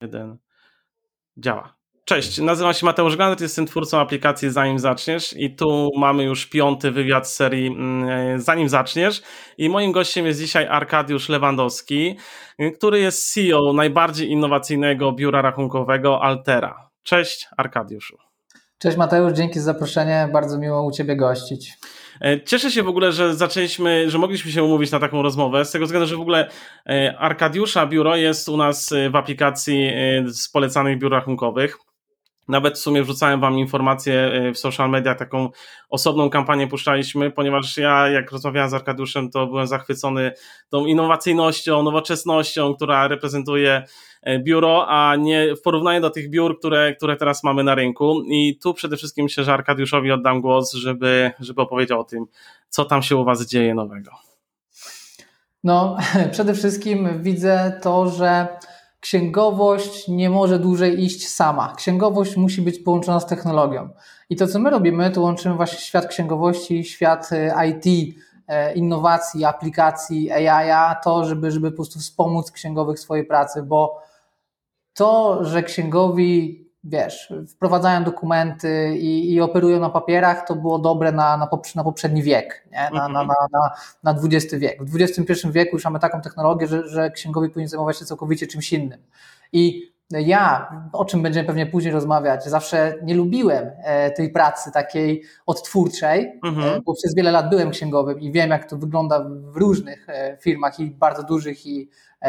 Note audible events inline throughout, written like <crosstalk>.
Jeden. Działa. Cześć, nazywam się Mateusz Ganet, jestem twórcą aplikacji Zanim Zaczniesz i tu mamy już piąty wywiad z serii mm, Zanim Zaczniesz i moim gościem jest dzisiaj Arkadiusz Lewandowski, który jest CEO najbardziej innowacyjnego biura rachunkowego Altera. Cześć Arkadiuszu. Cześć Mateusz, dzięki za zaproszenie, bardzo miło u Ciebie gościć. E, cieszę się w ogóle, że zaczęliśmy, że mogliśmy się umówić na taką rozmowę, z tego względu, że w ogóle e, Arkadiusza biuro jest u nas e, w aplikacji z polecanych biur rachunkowych. Nawet w sumie wrzucałem wam informację w social media, taką osobną kampanię puszczaliśmy, ponieważ ja, jak rozmawiałem z Arkadiuszem, to byłem zachwycony tą innowacyjnością, nowoczesnością, która reprezentuje biuro, a nie w porównaniu do tych biur, które, które teraz mamy na rynku. I tu przede wszystkim że Arkadiuszowi oddam głos, żeby, żeby opowiedział o tym, co tam się u Was dzieje nowego. No, <laughs> przede wszystkim widzę to, że księgowość nie może dłużej iść sama. Księgowość musi być połączona z technologią. I to, co my robimy, to łączymy właśnie świat księgowości, świat e, IT, e, innowacji, aplikacji, AI, to, żeby, żeby po prostu wspomóc księgowych w swojej pracy, bo to, że księgowi, wiesz, wprowadzają dokumenty i, i operują na papierach, to było dobre na, na, na poprzedni wiek, nie? Na, na, na, na, na XX wiek. W XXI wieku już mamy taką technologię, że, że księgowi powinien zajmować się całkowicie czymś innym. I ja, o czym będziemy pewnie później rozmawiać, zawsze nie lubiłem e, tej pracy takiej odtwórczej, mhm. bo przez wiele lat byłem księgowym i wiem, jak to wygląda w różnych e, firmach i bardzo dużych i,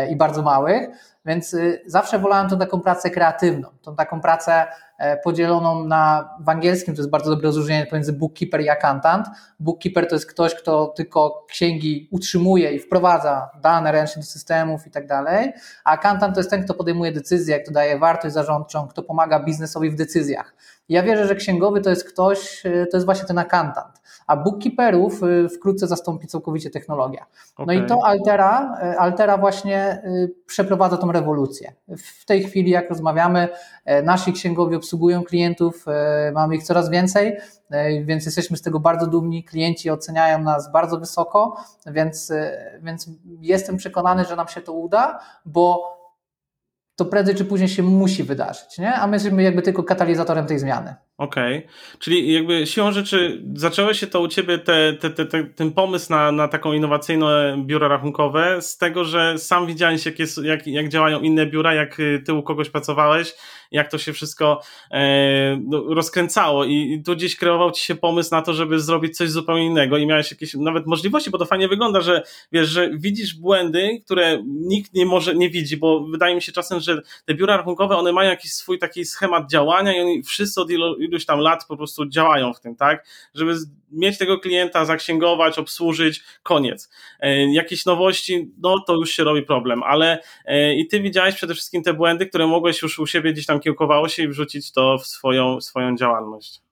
i bardzo małych. Więc y, zawsze wolałem tą taką pracę kreatywną, tą taką pracę e, podzieloną na, w angielskim to jest bardzo dobre rozróżnienie pomiędzy bookkeeper i accountant. Bookkeeper to jest ktoś, kto tylko księgi utrzymuje i wprowadza dane ręcznie do systemów i tak dalej, a accountant to jest ten, kto podejmuje decyzje, kto daje wartość zarządczą, kto pomaga biznesowi w decyzjach. Ja wierzę, że księgowy to jest ktoś, y, to jest właśnie ten accountant a bookkeeperów y, wkrótce zastąpi całkowicie technologia. No okay. i to Altera, y, Altera właśnie przeprowadza tą rewolucję. W tej chwili, jak rozmawiamy, nasi księgowi obsługują klientów, mamy ich coraz więcej, więc jesteśmy z tego bardzo dumni. Klienci oceniają nas bardzo wysoko, więc, więc jestem przekonany, że nam się to uda, bo to prędzej czy później się musi wydarzyć, nie? a my jesteśmy jakby tylko katalizatorem tej zmiany. Okej, okay. czyli jakby siłą rzeczy zaczęło się to u Ciebie te, te, te, ten pomysł na, na taką innowacyjne biuro rachunkowe z tego, że sam widziałeś jak, jest, jak, jak działają inne biura, jak Ty u kogoś pracowałeś, jak to się wszystko e, no, rozkręcało i, i tu gdzieś kreował Ci się pomysł na to, żeby zrobić coś zupełnie innego i miałeś jakieś nawet możliwości, bo to fajnie wygląda, że wiesz, że widzisz błędy, które nikt nie może, nie widzi, bo wydaje mi się czasem, że te biura rachunkowe, one mają jakiś swój taki schemat działania i oni wszyscy od iluś tam lat po prostu działają w tym, tak? Żeby mieć tego klienta, zaksięgować, obsłużyć, koniec. E, jakieś nowości, no to już się robi problem, ale e, i ty widziałeś przede wszystkim te błędy, które mogłeś już u siebie gdzieś tam kiełkowało się i wrzucić to w swoją, swoją działalność.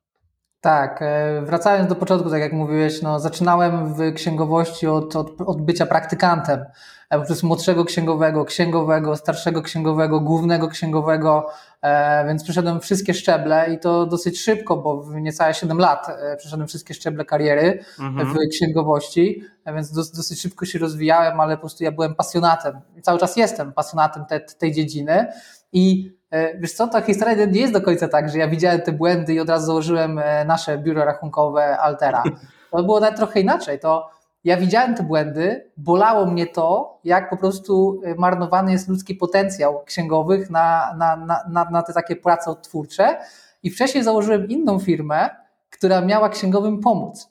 Tak, e, wracając do początku, tak jak mówiłeś, no, zaczynałem w księgowości od, od, od bycia praktykantem, e, poprzez młodszego księgowego, księgowego, starszego księgowego, głównego księgowego, e, więc przeszedłem wszystkie szczeble i to dosyć szybko, bo w niecałe 7 lat przeszedłem wszystkie szczeble kariery mhm. w księgowości, więc dosyć szybko się rozwijałem, ale po prostu ja byłem pasjonatem. I cały czas jestem pasjonatem te, tej dziedziny. I wiesz co, ta historia nie jest do końca tak, że ja widziałem te błędy i od razu założyłem e, nasze biuro rachunkowe Altera. To było nawet trochę inaczej. To ja widziałem te błędy, bolało mnie to, jak po prostu e, marnowany jest ludzki potencjał księgowych na, na, na, na, te takie prace odtwórcze. I wcześniej założyłem inną firmę, która miała księgowym pomóc.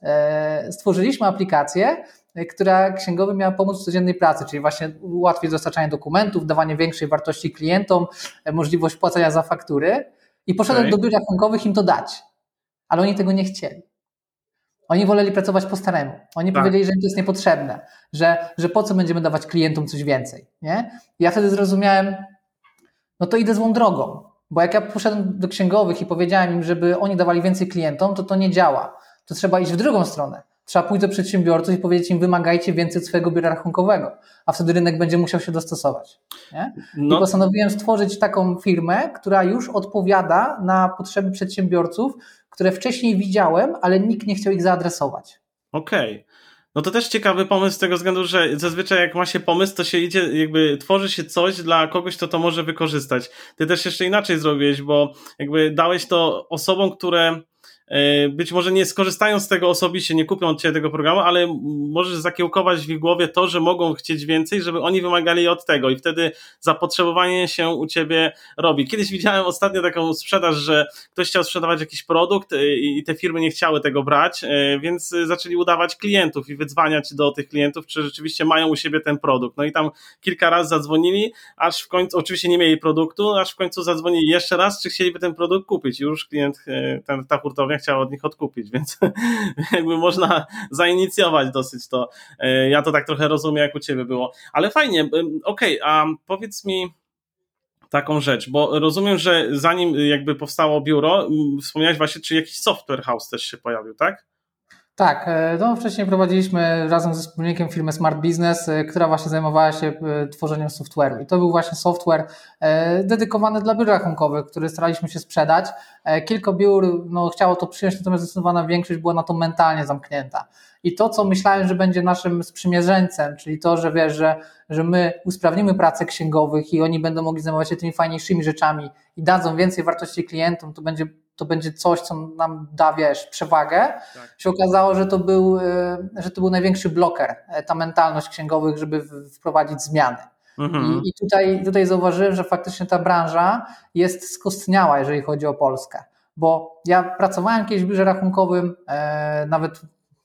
Stworzyliśmy aplikację, E, która księgowy miała pomóc w codziennej pracy, czyli właśnie ułatwić dostarczanie dokumentów, dawanie większej wartości klientom, e, możliwość płacenia za faktury. I poszedłem okay. do biur rachunkowych im to dać, ale oni tego nie chcieli. Oni woleli pracować po staremu. Oni tak. powiedzieli, że im to jest niepotrzebne, że, że po co będziemy dawać klientom coś więcej. Nie? I ja wtedy zrozumiałem, no to idę złą drogą, bo jak ja poszedłem do księgowych i powiedziałem im, żeby oni dawali więcej klientom, to to nie działa. To trzeba iść w drugą stronę. Trzeba pójść do przedsiębiorców i powiedzieć im, wymagajcie więcej od swojego biura rachunkowego, a wtedy rynek będzie musiał się dostosować. Nie? No. I postanowiłem stworzyć taką firmę, która już odpowiada na potrzeby przedsiębiorców, które wcześniej widziałem, ale nikt nie chciał ich zaadresować. Okej. Okay. No to też ciekawy pomysł z tego względu, że zazwyczaj jak ma się pomysł, to się idzie, jakby tworzy się coś dla kogoś, kto to może wykorzystać. Ty też jeszcze inaczej zrobiłeś, bo jakby dałeś to osobom, które być może nie skorzystają z tego osobiście, nie kupią od Ciebie tego programu, ale możesz zakiełkować w ich głowie to, że mogą chcieć więcej, żeby oni wymagali od tego i wtedy zapotrzebowanie się u Ciebie robi. Kiedyś widziałem ostatnio taką sprzedaż, że ktoś chciał sprzedawać jakiś produkt e, i te firmy nie chciały tego brać, e, więc zaczęli udawać klientów i wydzwaniać do tych klientów, czy rzeczywiście mają u siebie ten produkt. No i tam kilka razy zadzwonili, aż w końcu, oczywiście nie mieli produktu, aż w końcu zadzwonili jeszcze raz, czy chcieliby ten produkt kupić. Już klient, ten, ta hurtownia chciał od nich odkupić, <laughs> więc jakby można zainicjować dosyć to. E, ja to tak trochę rozumiem, jak u ciebie było. Ale fajnie, okej, okay, a powiedz mi taką rzecz, bo rozumiem, że zanim jakby powstało biuro, wspomniałeś właśnie, czy jakiś software house też się pojawił, tak? Tak, no wcześniej prowadziliśmy razem ze wspólnikiem firmę Smart Business, e, która właśnie zajmowała się e, tworzeniem software'u. I to był właśnie software dedykowany dla biur rachunkowych, który staraliśmy się sprzedać. Kilka biur no, chciało to przyjąć, natomiast zdecydowana większość była na to mentalnie zamknięta. I to, co myślałem, że będzie naszym sprzymierzeńcem, czyli to, że wiesz, że, że my usprawnimy pracę księgowych i oni będą mogli zajmować się tymi fajniejszymi rzeczami i dadzą więcej wartości klientom, to będzie to będzie coś, co nam da, wiesz, przewagę, tak. się okazało, że to, był, e, że to był największy bloker, e, ta mentalność księgowych, żeby wprowadzić zmiany. Mhm. I, I, tutaj, tutaj zauważyłem, że faktycznie ta branża jest skostniała, jeżeli chodzi o Polskę. Bo ja pracowałem kiedyś w biurze rachunkowym, e, nawet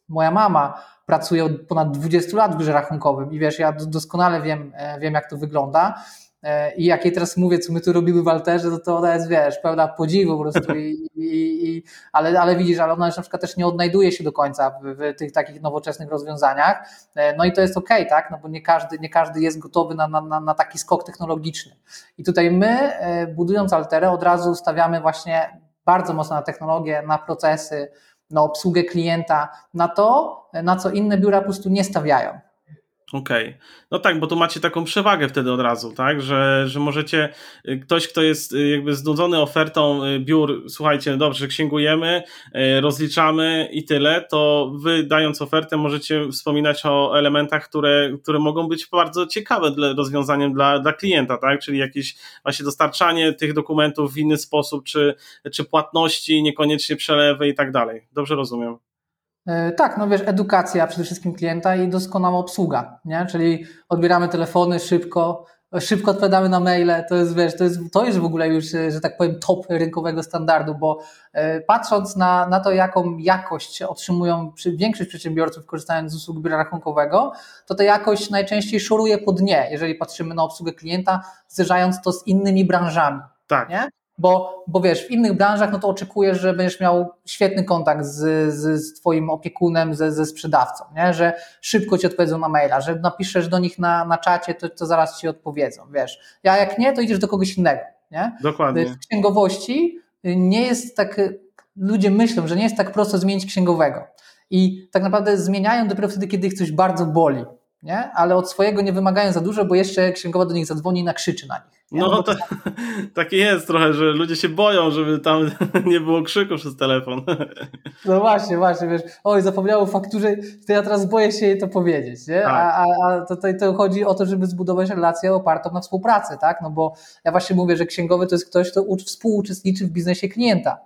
moja mama pracuje od ponad 20 lat w biurze rachunkowym i wiesz, ja doskonale wiem, e, wiem jak to wygląda. E, I jak jej teraz mówię, co my tu robimy w Walterze, to, to ona jest, wiesz, pełna podziwu po prostu, i, i, i, ale, ale widzisz, ale ona na przykład też nie odnajduje się do końca w, w tych takich nowoczesnych rozwiązaniach. E, no i to jest okej, okay, tak? No bo nie każdy, nie każdy jest gotowy na, na, na taki skok technologiczny. I tutaj my, e, budując Alterę, od razu stawiamy właśnie bardzo mocno na technologię, na procesy, na obsługę klienta, na to, na co inne biura po prostu nie stawiają. Okej. Okay. No tak, bo tu macie taką przewagę wtedy od razu, tak? Że, że możecie, y, ktoś, kto jest y, jakby znudzony ofertą y, biur, słuchajcie, dobrze, księgujemy, rozliczamy i tyle, to wy dając ofertę możecie wspominać o elementach, które, które mogą być bardzo ciekawe dla, rozwiązaniem dla, dla klienta, tak? Czyli jakieś właśnie dostarczanie tych dokumentów w inny sposób, czy, czy płatności, niekoniecznie przelewy i tak dalej. Dobrze rozumiem. E, tak, no wiesz, edukacja przede wszystkim klienta i doskonała obsługa, nie? Czyli odbieramy telefony szybko, szybko odpowiadamy na maile, to jest, wiesz, to jest, to jest w ogóle już, że tak powiem, top rynkowego standardu, bo e, patrząc na, na to, jaką jakość otrzymują przy, większość przedsiębiorców korzystając z usług biura rachunkowego, to ta jakość najczęściej szoruje po dnie, jeżeli patrzymy na obsługę klienta, zderzając to z innymi branżami. Tak. Nie? Bo, bo wiesz, w innych branżach no to oczekujesz, że będziesz miał świetny kontakt z, z, z twoim opiekunem, ze, ze sprzedawcą, nie? że szybko ci odpowiedzą na maila, że napiszesz do nich na, na czacie, to, to zaraz ci odpowiedzą, wiesz. Ja jak nie, to idziesz do kogoś innego, nie? Dokładnie. W księgowości nie jest tak, ludzie myślą, że nie jest tak prosto zmienić księgowego. I tak naprawdę zmieniają dopiero wtedy, kiedy ich coś bardzo boli nie? ale od swojego nie wymagają za dużo, bo jeszcze księgowa do nich zadzwoni i nakrzyczy na nich. No, no to, <laughs> takie jest trochę, że ludzie się boją, żeby tam <laughs> nie było krzyku przez telefon. <laughs> No właśnie, właśnie, wiesz, oj, zapomniało fakturze, to ja teraz boję się jej to powiedzieć, nie? Tak. A, a, a to, to, to chodzi o to, żeby zbudować relację opartą na współpracy, tak? No bo ja właśnie mówię, że księgowy to jest ktoś, kto współuczestniczy w biznesie klienta.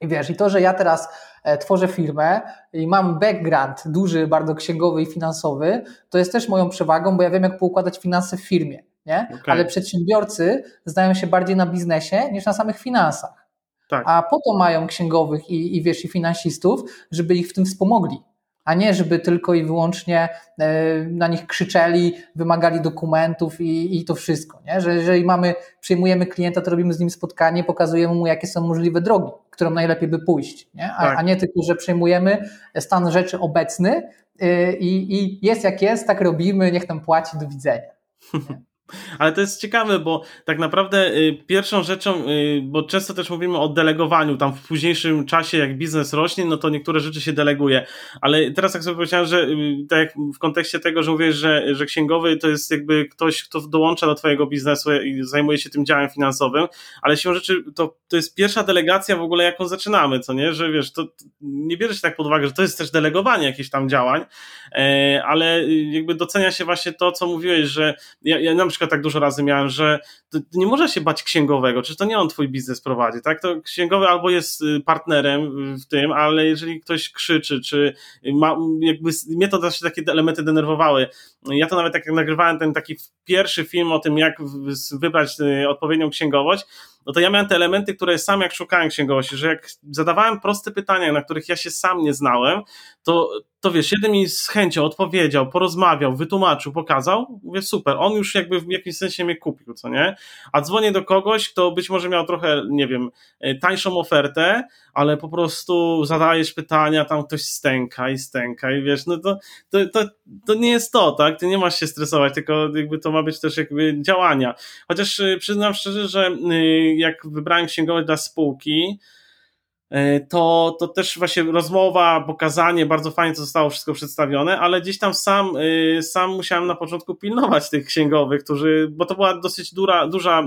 I wiesz, i to, że ja teraz e, tworzę firmę i mam background duży, bardzo księgowy i finansowy, to jest też moją przewagą, bo ja wiem, jak poukładać finanse w firmie, nie? Okay. Ale przedsiębiorcy znają się bardziej na biznesie niż na samych finansach. Tak. A po to mają księgowych i, i wiesz, i finansistów, żeby ich w tym wspomogli a nie żeby tylko i wyłącznie e, na nich krzyczeli, wymagali dokumentów i, i to wszystko. Nie? Że jeżeli mamy, przyjmujemy klienta, to robimy z nim spotkanie, pokazujemy mu, jakie są możliwe drogi, którą najlepiej by pójść, nie? A, tak. a nie tylko, że przyjmujemy stan rzeczy obecny e, i, i jest jak jest, tak robimy, niech nam płaci, do widzenia. <laughs> Ale to jest ciekawe, bo tak naprawdę y, pierwszą rzeczą, y, bo często też mówimy o delegowaniu, tam w późniejszym czasie, jak biznes rośnie, no to niektóre rzeczy się deleguje. Ale teraz, jak sobie powiedziałem, że y, tak jak w kontekście tego, że mówisz, że, że księgowy to jest jakby ktoś, kto dołącza do Twojego biznesu i zajmuje się tym działem finansowym, ale siłą rzeczy to, to jest pierwsza delegacja w ogóle, jaką zaczynamy, co nie? Że wiesz, to nie bierze się tak pod uwagę, że to jest też delegowanie jakichś tam działań, e, ale jakby docenia się właśnie to, co mówiłeś, że ja, ja na przykład przykład tak dużo razy miałem, że nie można się bać księgowego, czy to nie on twój biznes prowadzi, tak? To księgowy albo jest y, partnerem w tym, ale jeżeli ktoś krzyczy, czy ma, jakby mnie to też takie elementy denerwowały. Ja to nawet jak nagrywałem ten taki pierwszy film o tym, jak wybrać y, odpowiednią księgowość, no to ja miałem te elementy, które sam jak szukałem księgowości, że jak zadawałem proste pytania, na których ja się sam nie znałem, to, to wiesz, jeden mi z chęcią odpowiedział, porozmawiał, wytłumaczył, pokazał, mówię super, on już jakby w jakimś sensie mnie kupił, co nie? A dzwonię do kogoś, kto być może miał trochę, nie wiem, e, tańszą ofertę, ale po prostu zadajesz pytania, tam ktoś stęka i stęka i wiesz, no to, to, to, to nie jest to, tak? Ty nie masz się stresować, tylko jakby to ma być też jakby działania. Chociaż e, przyznam szczerze, że e, jak wybrałem księgowość dla spółki, to, to też właśnie rozmowa, pokazanie, bardzo fajnie to zostało wszystko przedstawione, ale gdzieś tam sam, e, sam musiałem na początku pilnować tych księgowych, którzy, bo to była dosyć dura, duża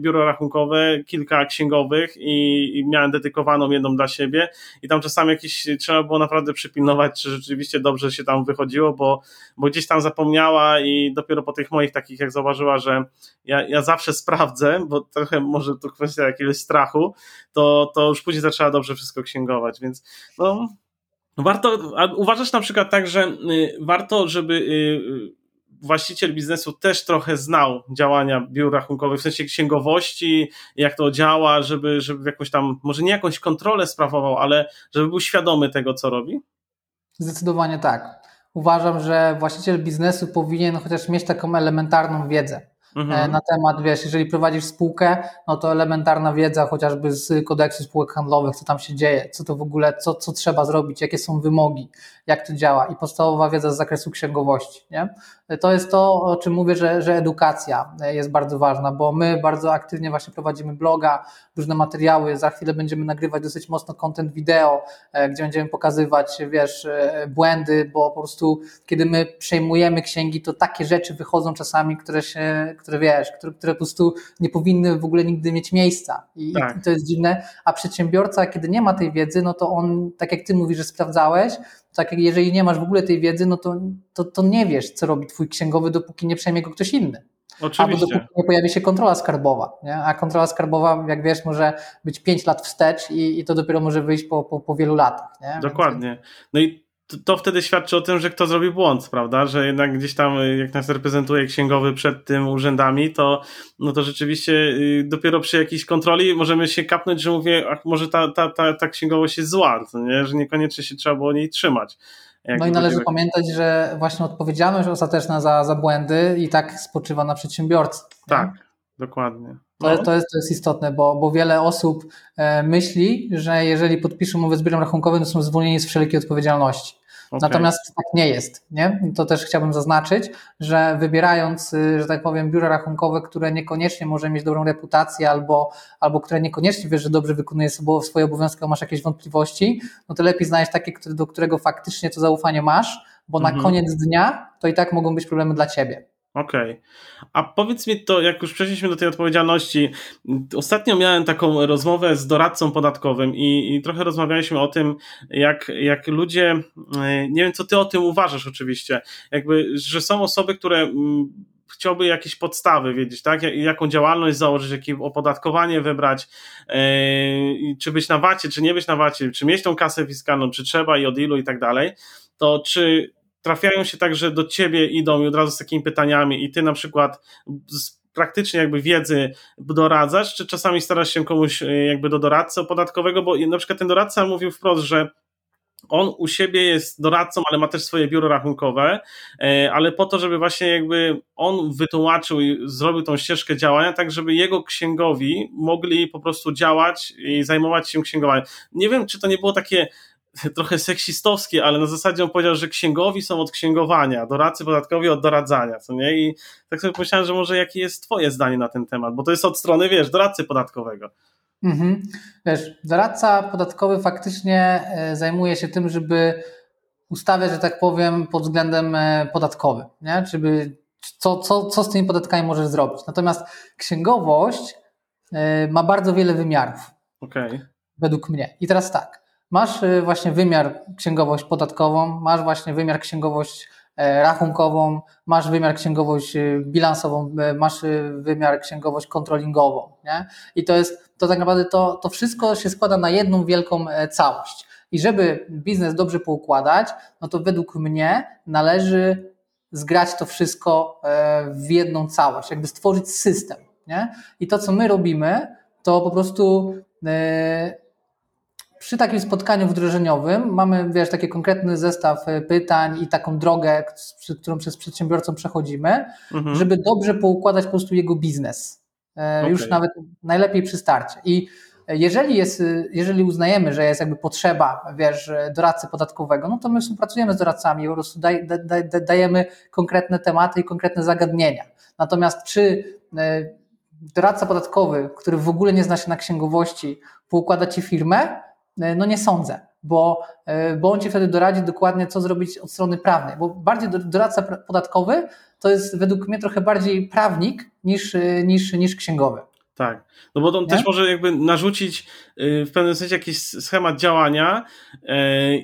biuro rachunkowe, kilka księgowych i, i miałem dedykowaną jedną dla siebie. I tam czasami jakieś trzeba było naprawdę przypilnować, czy rzeczywiście dobrze się tam wychodziło, bo, bo gdzieś tam zapomniała i dopiero po tych moich takich, jak zauważyła, że ja, ja zawsze sprawdzę, bo trochę może to kwestia jakiegoś strachu, to, to już później zaczęła dobrze wszystko księgować, więc no, warto, uważasz na przykład tak, że y, warto, żeby y, y, właściciel biznesu też trochę znał działania biur rachunkowych, w sensie księgowości, jak to działa, żeby, żeby jakąś tam, może nie jakąś kontrolę sprawował, ale żeby był świadomy tego, co robi? Zdecydowanie tak. Uważam, że właściciel biznesu powinien chociaż mieć taką elementarną wiedzę. E, mhm. na temat, wiesz, jeżeli prowadzisz spółkę, no to elementarna wiedza chociażby z kodeksu spółek handlowych, co tam się dzieje, co to w ogóle, co, co trzeba zrobić, jakie są wymogi, jak to działa i podstawowa wiedza z zakresu księgowości. Nie? To jest to, o czym mówię, że, że edukacja jest bardzo ważna, bo my bardzo aktywnie właśnie prowadzimy bloga, różne materiały, za chwilę będziemy nagrywać dosyć mocno content wideo, e, gdzie będziemy pokazywać, wiesz, e, błędy, bo po prostu kiedy my przejmujemy księgi, to takie rzeczy wychodzą czasami, które się, które wiesz, które, które po prostu nie powinny w ogóle nigdy mieć miejsca I, tak. i to jest dziwne, a przedsiębiorca, kiedy nie ma tej wiedzy, no to on, tak jak ty mówisz, że sprawdzałeś, tak jak jeżeli nie masz w ogóle tej wiedzy, no to, to, to nie wiesz, co robi twój księgowy, dopóki nie przejmie go ktoś inny. Oczywiście. Albo dopóki nie pojawi się kontrola skarbowa. Nie? A kontrola skarbowa, jak wiesz, może być 5 lat wstecz i, i to dopiero może wyjść po, po, po wielu latach. Nie? Dokładnie. No i to, to, wtedy świadczy o tym, że kto zrobi błąd, prawda? Że jednak gdzieś tam, y, jak nas reprezentuje księgowy przed tym urzędami, to, no to rzeczywiście y, dopiero przy jakiejś kontroli możemy się kapnąć, że mówię, ach, może ta, ta, ta, ta księgowość jest zła, nie? że niekoniecznie się trzeba było niej trzymać. no i należy pamiętać, że właśnie odpowiedzialność ostateczna za, za błędy i tak spoczywa na przedsiębiorcy. Tak, nie? dokładnie. To, jest, to, jest, to jest istotne, bo, bo wiele osób e, myśli, że jeżeli podpiszą umowę z biurem rachunkowym, to są zwolnieni z wszelkiej odpowiedzialności. Okay. Natomiast tak nie jest. Nie? To też chciałbym zaznaczyć, że wybierając, y, że tak powiem, biuro rachunkowe, które niekoniecznie może mieć dobrą reputację albo, albo które niekoniecznie wiesz, że dobrze wykonuje swoje obowiązki, a masz jakieś wątpliwości, no to lepiej znaleźć takie, do którego faktycznie to zaufanie masz, bo na koniec dnia to i tak mogą być problemy dla ciebie. Okej. Okay. A powiedz mi to, jak już przeszliśmy do tej odpowiedzialności, ostatnio miałem taką rozmowę z doradcą podatkowym i, i, trochę rozmawialiśmy o tym, jak, jak ludzie, e, nie wiem co ty o tym uważasz oczywiście, jakby, że są osoby, które chciałby jakieś podstawy wiedzieć, tak? Jaką działalność założyć, jakie opodatkowanie wybrać, yy, czy być na wacie, czy nie być na wacie, czy mieć tą kasę fiskalną, czy trzeba i od ilu i tak dalej, to czy trafiają się tak, że do ciebie idą i od razu z takimi pytaniami i ty na przykład praktycznie jakby wiedzy doradzasz, czy czasami starasz się komuś e, jakby do doradcy podatkowego, bo na przykład ten doradca mówił wprost, że on u siebie jest doradcą, ale ma też swoje biuro rachunkowe, e, ale po to, żeby właśnie jakby on wytłumaczył i zrobił tą ścieżkę działania, tak żeby jego księgowi mogli po prostu działać i zajmować się księgowaniem. Nie wiem, czy to nie było takie <laughs> trochę seksistowskie, ale na zasadzie on powiedział, że księgowi są od księgowania, doradcy podatkowi od doradzania, co nie? I tak sobie pomyślałem, że może jakie jest twoje zdanie na ten temat, bo to jest od strony, wiesz, doradcy podatkowego. Mhm. Wiesz, doradca podatkowy faktycznie e, zajmuje się tym, żeby ustawiać, że tak powiem, pod względem e, podatkowym, nie? Żeby co, co, co z tymi podatkami możesz zrobić. Natomiast księgowość e, ma bardzo wiele wymiarów. Okay. Według mnie. I teraz tak, masz właśnie wymiar księgowość podatkową, masz właśnie wymiar księgowość rachunkową, masz wymiar księgowość bilansową, masz wymiar księgowość kontrolingową. Nie? I to jest to tak naprawdę to, to wszystko się składa na jedną wielką e, całość. I żeby biznes dobrze poukładać, no to według mnie należy zgrać to wszystko e, w jedną całość, jakby stworzyć system. Nie? I to, co my robimy, to po prostu e, przy takim spotkaniu wdrożeniowym mamy, wiesz, taki konkretny zestaw pytań i taką drogę, którą przez przedsiębiorcą przechodzimy, mhm. żeby dobrze poukładać po prostu jego biznes. Okay. Już nawet najlepiej przy starcie. I jeżeli, jest, jeżeli uznajemy, że jest jakby potrzeba, wiesz, doradcy podatkowego, no to my współpracujemy z doradcami, po prostu daj, daj, dajemy konkretne tematy i konkretne zagadnienia. Natomiast czy e, doradca podatkowy, który w ogóle nie zna się na księgowości, poukłada ci firmę? E, no nie sądzę, bo, e, bo on ci wtedy doradzi dokładnie, co zrobić od strony prawnej, bo bardziej doradca podatkowy to jest według mnie trochę bardziej prawnik niż, niż, niż księgowy. Tak, no bo on nie? też może jakby narzucić w pewnym sensie jakiś schemat działania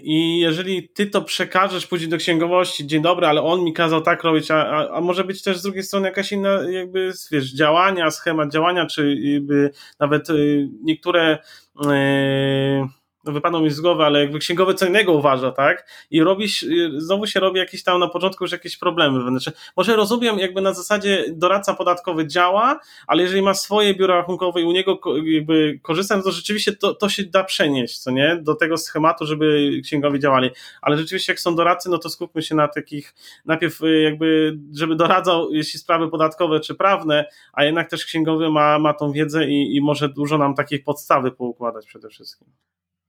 i jeżeli ty to przekażesz później do księgowości, dzień dobry, ale on mi kazał tak robić, a, a może być też z drugiej strony jakaś inna jakby, wiesz, działania, schemat działania, czy jakby nawet niektóre no wypadło mi z głowy, ale jakby księgowy co innego uważa, tak? I robi, znowu się robi jakieś tam na początku już jakieś problemy. Znaczy, może rozumiem, jakby na zasadzie doradca podatkowy działa, ale jeżeli ma swoje biuro rachunkowe i u niego jakby korzystam, to rzeczywiście to, to się da przenieść, co nie? Do tego schematu, żeby księgowi działali. Ale rzeczywiście jak są doradcy, no to skupmy się na takich, najpierw y, jakby, żeby doradzał, jeśli sprawy podatkowe czy prawne, a jednak też księgowy ma, ma tą wiedzę i, i może dużo nam takich podstawy poukładać przede wszystkim.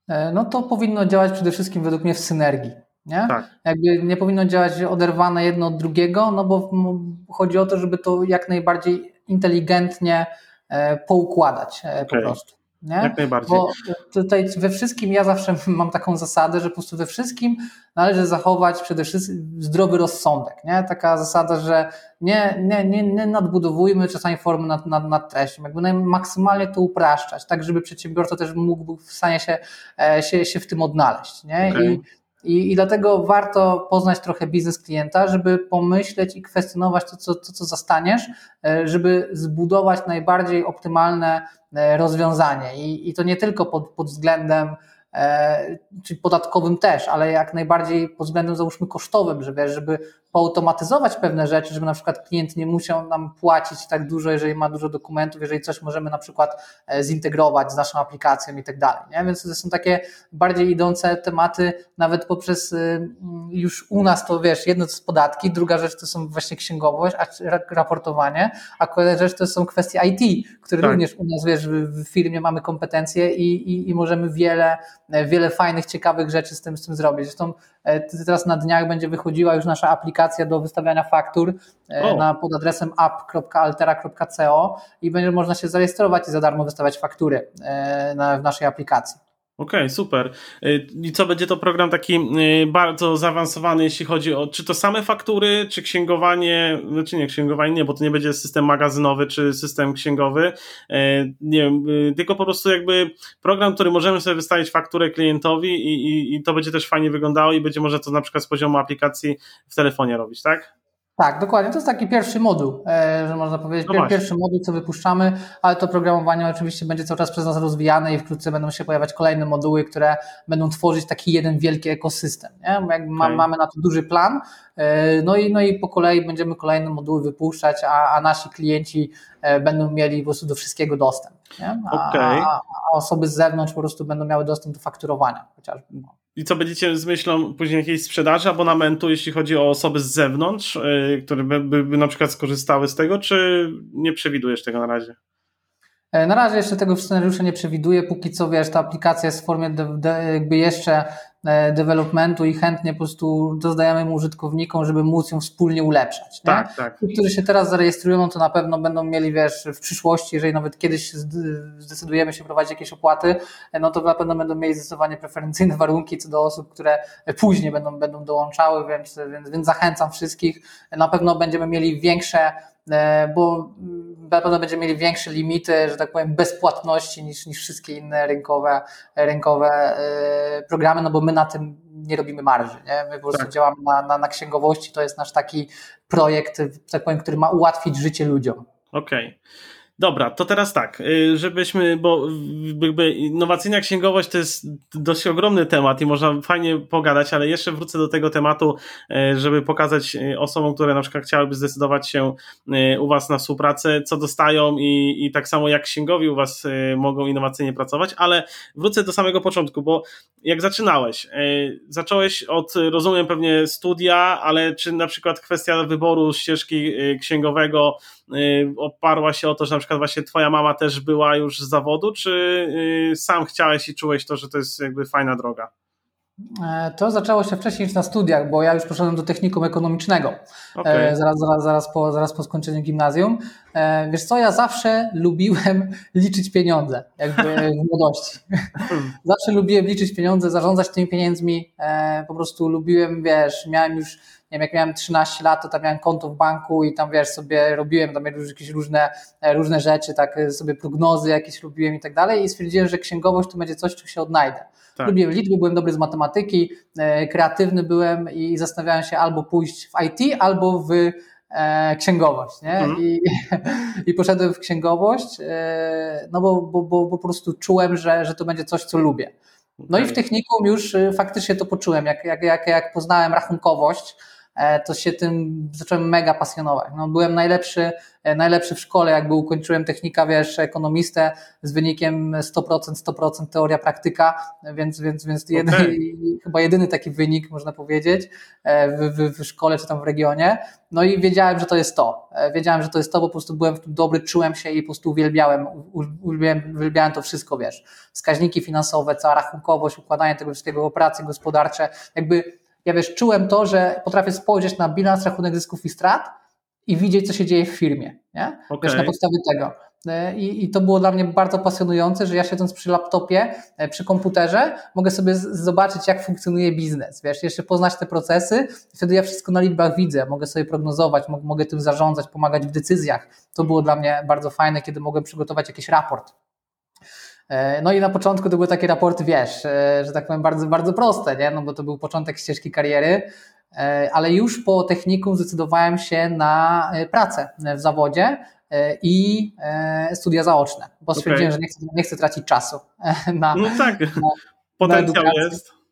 E, no to powinno działać przede wszystkim według mnie w synergii. Nie? Tak. Jakby nie powinno działać oderwane jedno od drugiego, no bo chodzi o to, żeby to jak najbardziej inteligentnie e, poukładać okay. po prostu. Nie? Jak najbardziej. Bo tutaj we wszystkim ja zawsze <laughs> mam taką zasadę, że po prostu we wszystkim należy zachować przede wszystkim zdrowy rozsądek. Nie? Taka zasada, że nie, nie, nie, nie nadbudowujmy czasami formy nad, nad, nad treścią. Jakby maksymalnie to upraszczać, tak żeby przedsiębiorca też mógł w stanie się, e, się, się w tym odnaleźć. Nie? Okay. I i, I dlatego warto poznać trochę biznes klienta, żeby pomyśleć i kwestionować to, co, to, co zastaniesz, e, żeby zbudować najbardziej optymalne e, rozwiązanie. I, i to nie tylko pod, pod względem czyli podatkowym też, ale jak najbardziej pod względem załóżmy kosztowym, żeby, żeby poautomatyzować pewne rzeczy, żeby na przykład klient nie musiał nam płacić tak dużo, jeżeli ma dużo dokumentów, jeżeli coś możemy na przykład e, zintegrować z naszą aplikacją i tak dalej. Nie? Więc to są takie bardziej idące tematy, nawet poprzez y, już u nas to wiesz, jedno to jest podatki, druga rzecz to są właśnie księgowość, a raportowanie, a kolejna rzecz to są kwestie IT, które tak. również u nas wiesz, w firmie mamy kompetencje i, i, i możemy wiele, wiele fajnych, ciekawych rzeczy z tym, z tym zrobić. Zresztą E, teraz na dniach będzie wychodziła już nasza aplikacja do wystawiania faktur oh. na, pod adresem app.altera.co i będzie można się zarejestrować i za darmo wystawiać faktury e, na, w naszej aplikacji. Okej, okay, super. Y, I co, będzie to program taki y, bardzo zaawansowany, jeśli chodzi o, czy to same faktury, czy księgowanie, znaczy nie księgowanie, nie, bo to nie będzie system magazynowy, czy system księgowy, y, nie wiem, tylko po prostu jakby program, który możemy sobie wystawić fakturę klientowi i, i, i to będzie też fajnie wyglądało i będzie można to na przykład z poziomu aplikacji w telefonie robić, tak? Tak, dokładnie. To jest taki pierwszy moduł, e, że można powiedzieć. No pierwszy moduł, co wypuszczamy, ale to programowanie oczywiście będzie cały czas przez nas rozwijane i wkrótce będą się pojawiać kolejne moduły, które będą tworzyć taki jeden wielki ekosystem. Nie? Okay. Mamy na to duży plan, e, no i, no i po kolei będziemy kolejne moduły wypuszczać, a, a nasi klienci e, będą mieli po prostu do wszystkiego dostęp. Nie? A, okay. a, a osoby z zewnątrz po prostu będą miały dostęp do fakturowania chociażby. I co będziecie z myślą później jakiejś sprzedaży abonamentu, jeśli chodzi o osoby z zewnątrz, yy, które by, by, by na przykład skorzystały z tego, czy nie przewidujesz tego na razie? E, na razie jeszcze tego w scenariuszu nie przewiduję, póki co wiesz, ta aplikacja jest w formie de, de, jakby jeszcze developmentu i chętnie po prostu dozdajemy mu użytkownikom, żeby móc ją wspólnie ulepszać. Nie? Tak, tak. Ci, którzy się teraz zarejestrują, no to na pewno będą mieli, wiesz, w przyszłości, jeżeli nawet kiedyś zdecydujemy się prowadzić jakieś opłaty, no to na pewno będą mieli zdecydowanie preferencyjne <laughs> warunki co do osób, które później będą, będą dołączały, więc, więc, więc zachęcam wszystkich. Na pewno będziemy mieli większe E, bo na pewno będziemy mieli większe limity, że tak powiem, bezpłatności niż, niż wszystkie inne rynkowe, rynkowe e, programy, no bo my na tym nie robimy marży. Nie? My po prostu tak. działamy na, na, na księgowości, to jest nasz taki projekt, tak powiem, który ma ułatwić życie ludziom. Okej. Okay. Dobra, to teraz tak, y, żebyśmy, bo jakby innowacyjna księgowość to jest dość ogromny temat i można fajnie pogadać, ale jeszcze wrócę do tego tematu, y, żeby pokazać y, osobom, które na przykład chciałyby zdecydować się u Was na współpracę, co dostają i, i tak samo jak księgowi u Was mogą innowacyjnie pracować, ale wrócę do samego początku, bo jak zaczynałeś, zacząłeś od, rozumiem pewnie studia, ale czy na przykład kwestia wyboru ścieżki księgowego oparła się o to, że na przykład właśnie twoja mama też była już z zawodu, czy y, sam chciałeś i czułeś to, że to jest jakby fajna droga? E, to zaczęło się wcześniej niż na studiach, bo ja już poszedłem do technikum ekonomicznego okay. zaraz, zaraz, zaraz, po, zaraz po skończeniu gimnazjum. E, wiesz co, ja zawsze lubiłem <laughs> liczyć pieniądze, jakby w młodości. zawsze lubiłem liczyć pieniądze, zarządzać tymi pieniędzmi. E, po prostu lubiłem, wiesz, miałem już nie wiem, jak miałem 13 lat, to tam miałem konto w banku i tam wiesz, sobie robiłem tam jakieś różne, różne rzeczy, tak sobie prognozy jakieś robiłem i tak dalej i stwierdziłem, że księgowość to będzie coś, czego się odnajdę. Tak. Lubiłem liczby, byłem dobry z matematyki, e, kreatywny byłem i zastanawiałem się albo pójść w IT, albo w e, księgowość, nie? Mhm. I, <laughs> I poszedłem w księgowość, e, no bo, bo, bo, po prostu czułem, że, że to będzie coś, co lubię. No okay. i w technikum już faktycznie to poczułem, jak, jak, jak, jak poznałem rachunkowość, E, to się tym zacząłem mega pasjonować. No, byłem najlepszy, e, najlepszy w szkole, jakby ukończyłem technika, wiesz, ekonomistę z wynikiem 100%, 100% teoria, praktyka, więc, więc, więc okay. jedyny, chyba jedyny taki wynik, można powiedzieć, e, w, w, w szkole czy tam w regionie. No i wiedziałem, że to jest to. Wiedziałem, że to jest to, bo po prostu byłem w tym dobry, czułem się i po prostu uwielbiałem, uwielbiałem, uwielbiałem to wszystko, wiesz, wskaźniki finansowe, cała rachunkowość, układanie tego wszystkiego, operacje gospodarcze, jakby ja wiesz, czułem to, że potrafię spojrzeć na bilans, rachunek zysków i strat i widzieć, co się dzieje w firmie, nie? Okay. Wiesz, na podstawie tego. E, I, I, to było dla mnie bardzo pasjonujące, że ja siedząc przy laptopie, e, przy komputerze, mogę sobie zobaczyć, jak funkcjonuje biznes, wiesz, jeszcze poznać te procesy, wtedy ja wszystko na liczbach widzę, mogę sobie prognozować, mogę tym zarządzać, pomagać w decyzjach. To było dla mnie bardzo fajne, kiedy mogłem przygotować jakiś raport no i na początku to były takie raporty, wiesz, e, że tak powiem, bardzo, bardzo proste, nie? no bo to był początek ścieżki kariery, e, ale już po technikum zdecydowałem się na pracę w zawodzie i studia zaoczne, bo stwierdziłem, okay. że nie chcę, nie chcę tracić czasu na. No tak, na, potencjał na jest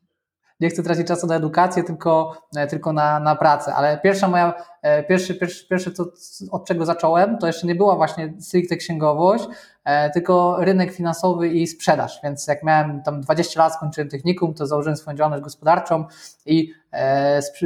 nie chcę tracić czasu na edukację, tylko, e, tylko na, na pracę. Ale pierwsza moja, e, pierwszy, pierwszy, pierwszy to, od czego zacząłem, to jeszcze nie była właśnie stricte księgowość, e, tylko rynek finansowy i sprzedaż. Więc jak miałem tam 20 lat, skończyłem technikum, to założyłem swoją działalność gospodarczą i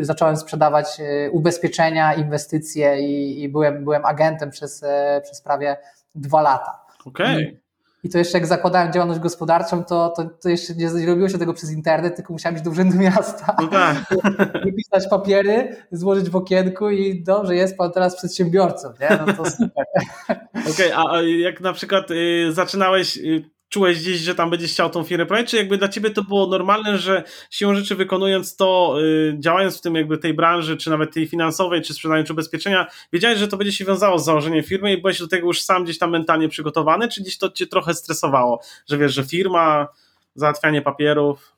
zacząłem sprzedawać ubezpieczenia, inwestycje i, i byłem, byłem agentem przez, przez prawie dwa lata. Okej. Okay. I to jeszcze jak zakładałem działalność gospodarczą, to, to, to jeszcze nie, nie robiło się tego przez internet, tylko musiałem iść do urzędu miasta. No tak. <laughs> Wypisać papiery, złożyć w okienku i dobrze, jest pan teraz przedsiębiorcą, nie? No to super. <laughs> Okej, okay, a jak na przykład y, zaczynałeś y, czułeś gdzieś, że tam będziesz chciał tą firmę prowadzić, czy jakby dla ciebie to było normalne, że siłą rzeczy wykonując to, yy, działając w tym jakby tej branży, czy nawet tej finansowej, czy sprzedając ubezpieczenia, wiedziałeś, że to będzie się wiązało z założeniem firmy i byłeś do tego już sam gdzieś tam mentalnie przygotowany, czy gdzieś to cię trochę stresowało, że wiesz, że firma, załatwianie papierów?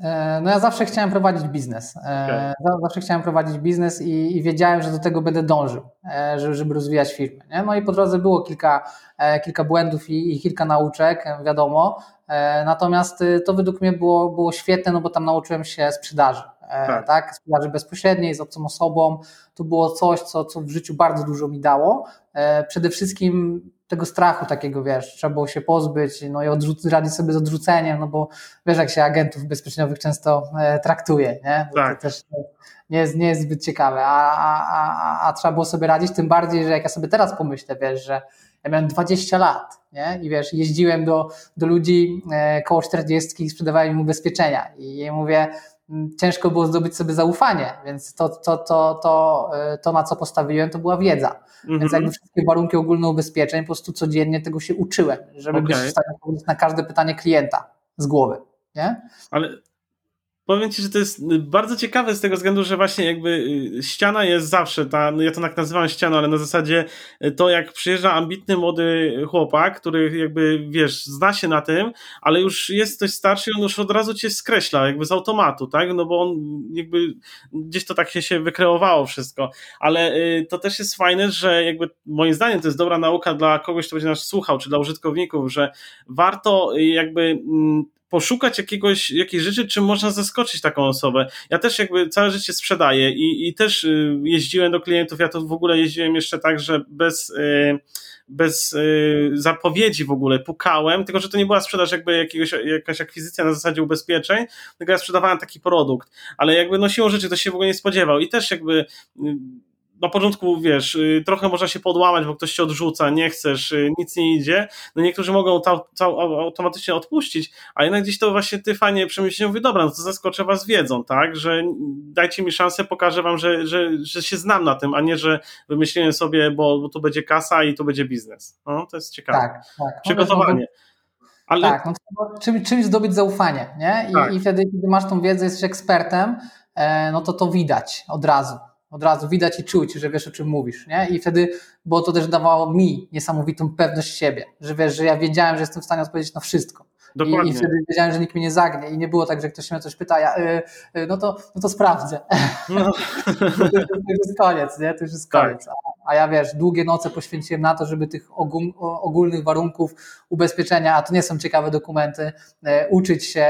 E, no ja zawsze chciałem prowadzić biznes. E, okay. Zawsze chciałem prowadzić biznes i, i, wiedziałem, że do tego będę dążył, e, żeby, żeby rozwijać firmę. Nie? No i po drodze było kilka, kilka błędów i, i kilka nauczek, wiadomo. Natomiast to według mnie było, było świetne, no bo tam nauczyłem się sprzedaży. Tak. tak. sprzedaży bezpośredniej z obcą osobą. To było coś, co, co w życiu bardzo dużo mi dało. Przede wszystkim tego strachu takiego, wiesz, trzeba było się pozbyć, no i odrzuc- radzić sobie z odrzuceniem, no bo wiesz, jak się agentów bezpieczniowych często e, traktuje, nie? Tak. To też nie jest, nie jest zbyt ciekawe, a, a, a, a trzeba było sobie radzić, tym bardziej, że jak ja sobie teraz pomyślę, wiesz, że Ja miałem 20 lat, nie? I wiesz, jeździłem do, do ludzi e, koło 40 i sprzedawałem im ubezpieczenia. I mówię, ciężko było zdobyć sobie zaufanie, więc to, to, to, to, e, to na co postawiłem, to była wiedza. Mhm. Więc jakby wszystkie warunki ogólne ubezpieczeń, po prostu codziennie tego się uczyłem, żeby okay. być w stanie odpowiedzieć na każde pytanie klienta z głowy. Nie? Ale powiem Ci, że to jest bardzo ciekawe z tego względu, że właśnie jakby y, ściana jest zawsze, ta, no ja to tak nazywam ścianą, ale na zasadzie y, to jak przyjeżdża ambitny młody chłopak, który jakby, wiesz, zna się na tym, ale już jest ktoś starszy, on już od razu Cię skreśla, jakby z automatu, tak, no bo on jakby gdzieś to tak się wykreowało wszystko, ale y, to też jest fajne, że jakby moim zdaniem to jest dobra nauka dla kogoś, kto będzie nas słuchał, czy dla użytkowników, że warto jakby mm, poszukać jakiegoś, jakiejś rzeczy, czym można zaskoczyć taką osobę. Ja też jakby całe życie sprzedaję i, i też y, jeździłem do klientów, ja to w ogóle jeździłem jeszcze tak, że bez, y, bez y, zapowiedzi w ogóle pukałem, tylko że to nie była sprzedaż jakby jakiegoś, jakaś akwizycja na zasadzie ubezpieczeń, tylko ja sprzedawałem taki produkt, ale jakby no siłą rzeczy to się w ogóle nie spodziewał. I też jakby na początku, wiesz, y, trochę można się podłamać, bo ktoś cię odrzuca, nie chcesz, y, nic nie idzie. No niektórzy mogą to, to automatycznie odpuścić, a jednak gdzieś to właśnie ty fajnie przemyślisz, mówi, dobra, no to zaskoczę was wiedzą, tak, że dajcie mi szansę, pokażę wam, że, że, że się znam na tym, a nie, że wymyśliłem sobie, bo, bo tu będzie kasa i tu będzie biznes. No, to jest ciekawe. Tak, tak. Przygotowanie. Ale... Tak, no czym, czymś zdobyć zaufanie, nie? I, tak. I wtedy, kiedy masz tą wiedzę, jesteś ekspertem, e, no to to widać od razu od razu widać i czuć, że wiesz o czym mówisz, nie? I wtedy, bo to też dawało mi niesamowitą pewność siebie, że wiesz, że ja wiedziałem, że jestem w stanie odpowiedzieć na wszystko. Dokładnie. I, I wtedy wiedziałem, że nikt mnie nie zagnie i nie było tak, że ktoś mnie coś pyta, ja, y, y, no, to, no to sprawdzę. No. <laughs> to, już jest koniec, nie? To już jest tak. koniec. Tak. A, a ja wiesz, długie noce poświęciłem na to, żeby tych ogólnych warunków ubezpieczenia, a to nie są ciekawe dokumenty, y, uczyć się,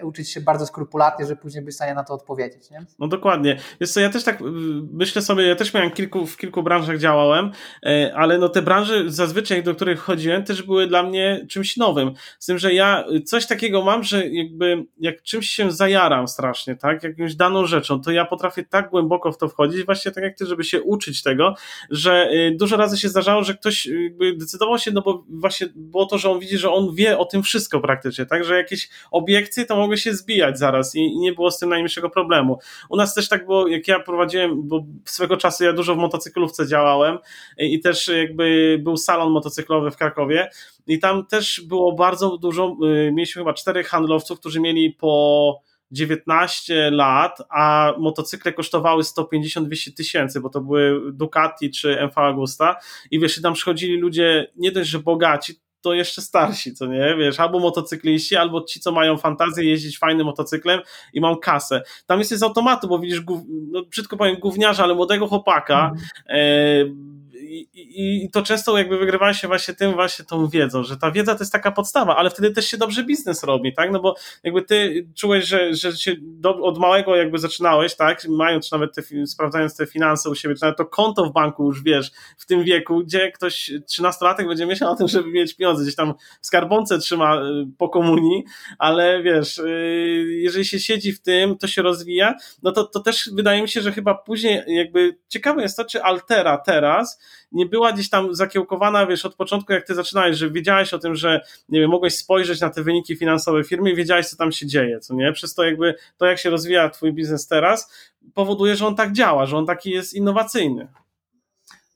y, uczyć się bardzo skrupulatnie, żeby później być w stanie na to odpowiedzieć. Nie? No dokładnie. Wiesz co, ja też tak y, myślę sobie, ja też miałem kilku, w kilku branżach działałem, y, ale no te branże zazwyczaj, do których chodziłem, też były dla mnie czymś nowym. Z tym, że ja coś takiego mam, że jakby jak czymś się zajaram strasznie, tak, jakąś daną rzeczą, to ja potrafię tak głęboko w to wchodzić, właśnie tak jak ty, żeby się uczyć tego, że y, dużo razy się zdarzało, że ktoś jakby decydował się, no bo właśnie było to, że on widzi, że on wie o tym wszystko praktycznie, tak, że jakieś obiekcje to mogły się zbijać zaraz i, nie było z tym najmniejszego problemu. U nas też tak było, jak ja prowadziłem, bo swego czasu ja dużo w motocyklówce działałem i też jakby był salon motocyklowy w Krakowie i tam też było bardzo dużo Y, mieliśmy chyba czterech handlowców, którzy mieli po 19 lat, a motocykle kosztowały 150-200 tysięcy, bo to były Ducati czy MV Agusta i wiesz, tam przychodzili ludzie nie dość, że bogaci, to jeszcze starsi, co nie, wiesz, albo motocykliści, albo ci, co mają fantazję jeździć fajnym motocyklem i mam kasę. Tam jest z automatu, bo widzisz, no, brzydko powiem, gówniarza, ale młodego chłopaka, mm. e, i, i to często jakby wygrywa się właśnie tym, właśnie tą wiedzą, że ta wiedza to jest taka podstawa, ale wtedy też się dobrze biznes robi, tak? No bo jakby ty czułeś, że, że się do, od małego jakby zaczynałeś, tak? Mając nawet te, sprawdzając te finanse u siebie, czy nawet to konto w banku już wiesz, w tym wieku, gdzie ktoś 13-latek będzie myślał o tym, żeby mieć pieniądze, gdzieś tam w skarbonce trzyma y, po komunii, ale wiesz, y, jeżeli się siedzi w tym, to się rozwija, no to, to też wydaje mi się, że chyba później jakby ciekawe jest to, czy Altera teraz nie była gdzieś tam zakiełkowana, wiesz, od początku, jak ty zaczynałeś, że wiedziałeś o tym, że, nie wiem, mogłeś spojrzeć na te wyniki finansowe firmy i wiedziałeś, co tam się dzieje, co nie? Przez to jakby, to jak się rozwija twój biznes teraz, powoduje, że on tak działa, że on taki jest innowacyjny.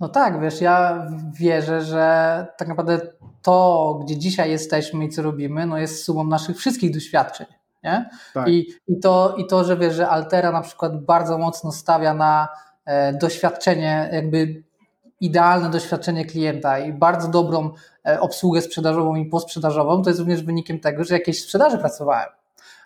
No tak, wiesz, ja wierzę, że tak naprawdę to, gdzie dzisiaj jesteśmy i co robimy, no jest sumą naszych wszystkich doświadczeń. Nie? Tak. I, i, to, I to, że wiesz, że Altera na przykład bardzo mocno stawia na e, doświadczenie jakby idealne doświadczenie klienta i bardzo dobrą e, obsługę sprzedażową i posprzedażową, to jest również wynikiem tego, że jakieś sprzedaży pracowałem,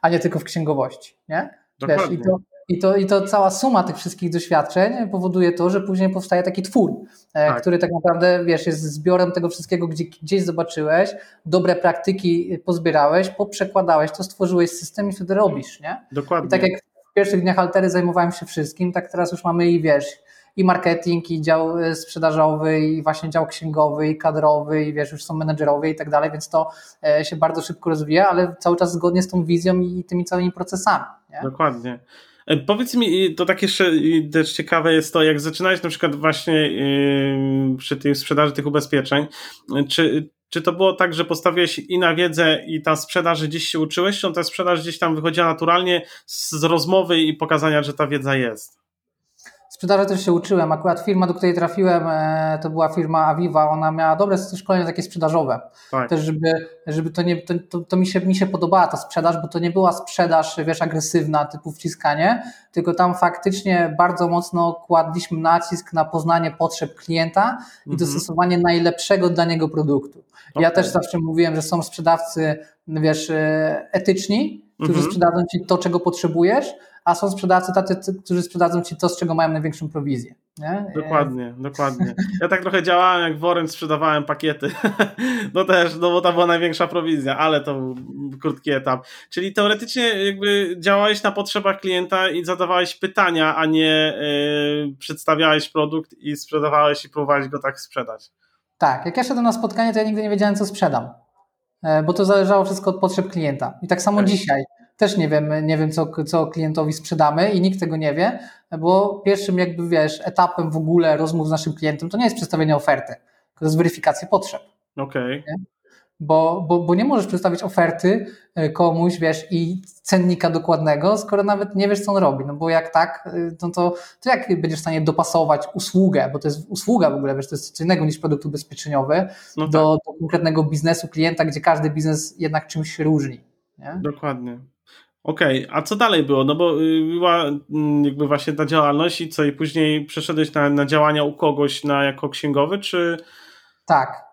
a nie tylko w księgowości. Nie? Wiesz, i, to, i, to, I to cała suma tych wszystkich doświadczeń powoduje to, że później powstaje taki twór, e, tak. który tak naprawdę wiesz, jest zbiorem tego wszystkiego, gdzie gdzieś zobaczyłeś, dobre praktyki pozbierałeś, poprzekładałeś, to stworzyłeś system i wtedy robisz. Nie? Dokładnie. I tak jak w pierwszych dniach altery zajmowałem się wszystkim, tak teraz już mamy i wiesz, i marketing, i dział e, sprzedażowy, i właśnie dział księgowy, i kadrowy, i wiesz, już są menedżerowie i tak dalej, więc to e, się bardzo szybko rozwija, ale cały czas zgodnie z tą wizją i tymi całymi procesami. Nie? Dokładnie. E, powiedz mi, to tak jeszcze też ciekawe jest to, jak zaczynałeś na przykład właśnie yy, przy tej sprzedaży tych ubezpieczeń, czy, czy to było tak, że postawiłeś i na wiedzę i ta sprzedaż gdzieś się uczyłeś, czy ta sprzedaż gdzieś tam wychodziła naturalnie z rozmowy i pokazania, że ta wiedza jest? Sprzedaży też się uczyłem. Akurat firma, do której trafiłem, e, to była firma Aviva. Ona miała dobre szkolenie takie sprzedażowe. Tak. Też, żeby, żeby to nie, to, to, to, mi, się, mi się podobała ta sprzedaż, bo to nie była sprzedaż, wiesz, agresywna, typu wciskanie, tylko tam faktycznie bardzo mocno kładliśmy nacisk na poznanie potrzeb klienta mhm. i dostosowanie najlepszego dla niego produktu. Okay. Ja też zawsze mówiłem, że są sprzedawcy, wiesz, e, etyczni, którzy mhm. sprzedadzą ci to, czego potrzebujesz, a są sprzedawcy tacy, którzy sprzedadzą ci to, z czego mają największą prowizję. Nie? Dokładnie, dokładnie. Ja tak trochę działałem jak Warren, sprzedawałem pakiety. <laughs> No też, no bo tam była największa prowizja, ale to był krótki etap. Czyli teoretycznie jakby działałeś na potrzebach klienta i zadawałeś pytania, a nie yy, przedstawiałeś produkt i sprzedawałeś i próbowałeś go tak sprzedać. Tak, jak ja szedłem na spotkanie, to ja nigdy nie wiedziałem, co sprzedam e, bo to zależało wszystko od potrzeb klienta. I tak samo tak. dzisiaj też nie wiem, nie wiem co, co klientowi sprzedamy i nikt tego nie wie, bo pierwszym jakby wiesz, etapem w ogóle rozmów z naszym klientem to nie jest przedstawienie oferty, to jest weryfikacja potrzeb. Okej. Okay. Bo, bo, bo nie możesz przedstawić oferty e, komuś, wiesz, i cennika dokładnego, skoro nawet nie wiesz, co on robi. No bo jak tak, e, to, to, to jak będziesz w stanie dopasować usługę, bo to jest usługa w ogóle, wiesz, to jest coś innego niż produkt ubezpieczeniowy, no tak. do, do konkretnego biznesu klienta, gdzie każdy biznes jednak czymś się różni. Nie? Dokładnie. Okej, okay. a co dalej było? No bo y, była mm, jakby właśnie ta działalność i co, i później przeszedłeś na, na działania u kogoś na, jako księgowy, czy... Tak,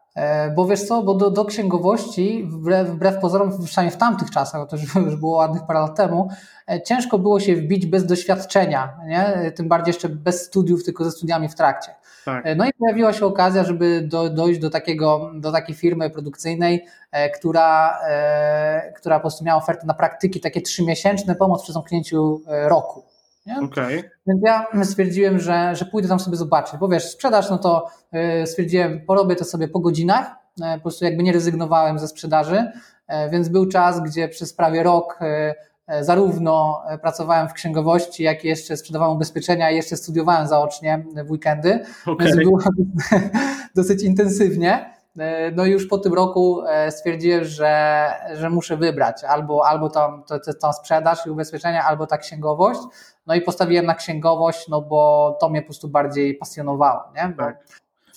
bo wiesz co, bo do, do księgowości, wbrew, wbrew pozorom, przynajmniej w tamtych czasach, to już <laughs> było ładnych parę lat temu, e, ciężko było się wbić bez doświadczenia, nie? tym bardziej jeszcze bez studiów, tylko ze studiami w trakcie. Tak. E, no i pojawiła się okazja, żeby do, dojść do, takiego, do takiej firmy produkcyjnej, e, która, e, która po prostu miała ofertę na praktyki, takie trzymiesięczne, pomoc przy zamknięciu roku. Okay. Więc ja stwierdziłem, że, że pójdę tam sobie zobaczyć, bo wiesz, sprzedaż, no to stwierdziłem, porobię to sobie po godzinach, po prostu jakby nie rezygnowałem ze sprzedaży, więc był czas, gdzie przez prawie rok zarówno pracowałem w księgowości, jak i jeszcze sprzedawałem ubezpieczenia i jeszcze studiowałem zaocznie w weekendy, okay. więc było <laughs> dosyć intensywnie. E, no i już po tym roku stwierdziłem, że, że muszę wybrać albo, albo tam, to, tą sprzedaż i ubezpieczenia, albo ta księgowość. No i postawiłem na księgowość, no bo to mnie po prostu bardziej pasjonowało. Nie? Bo, tak.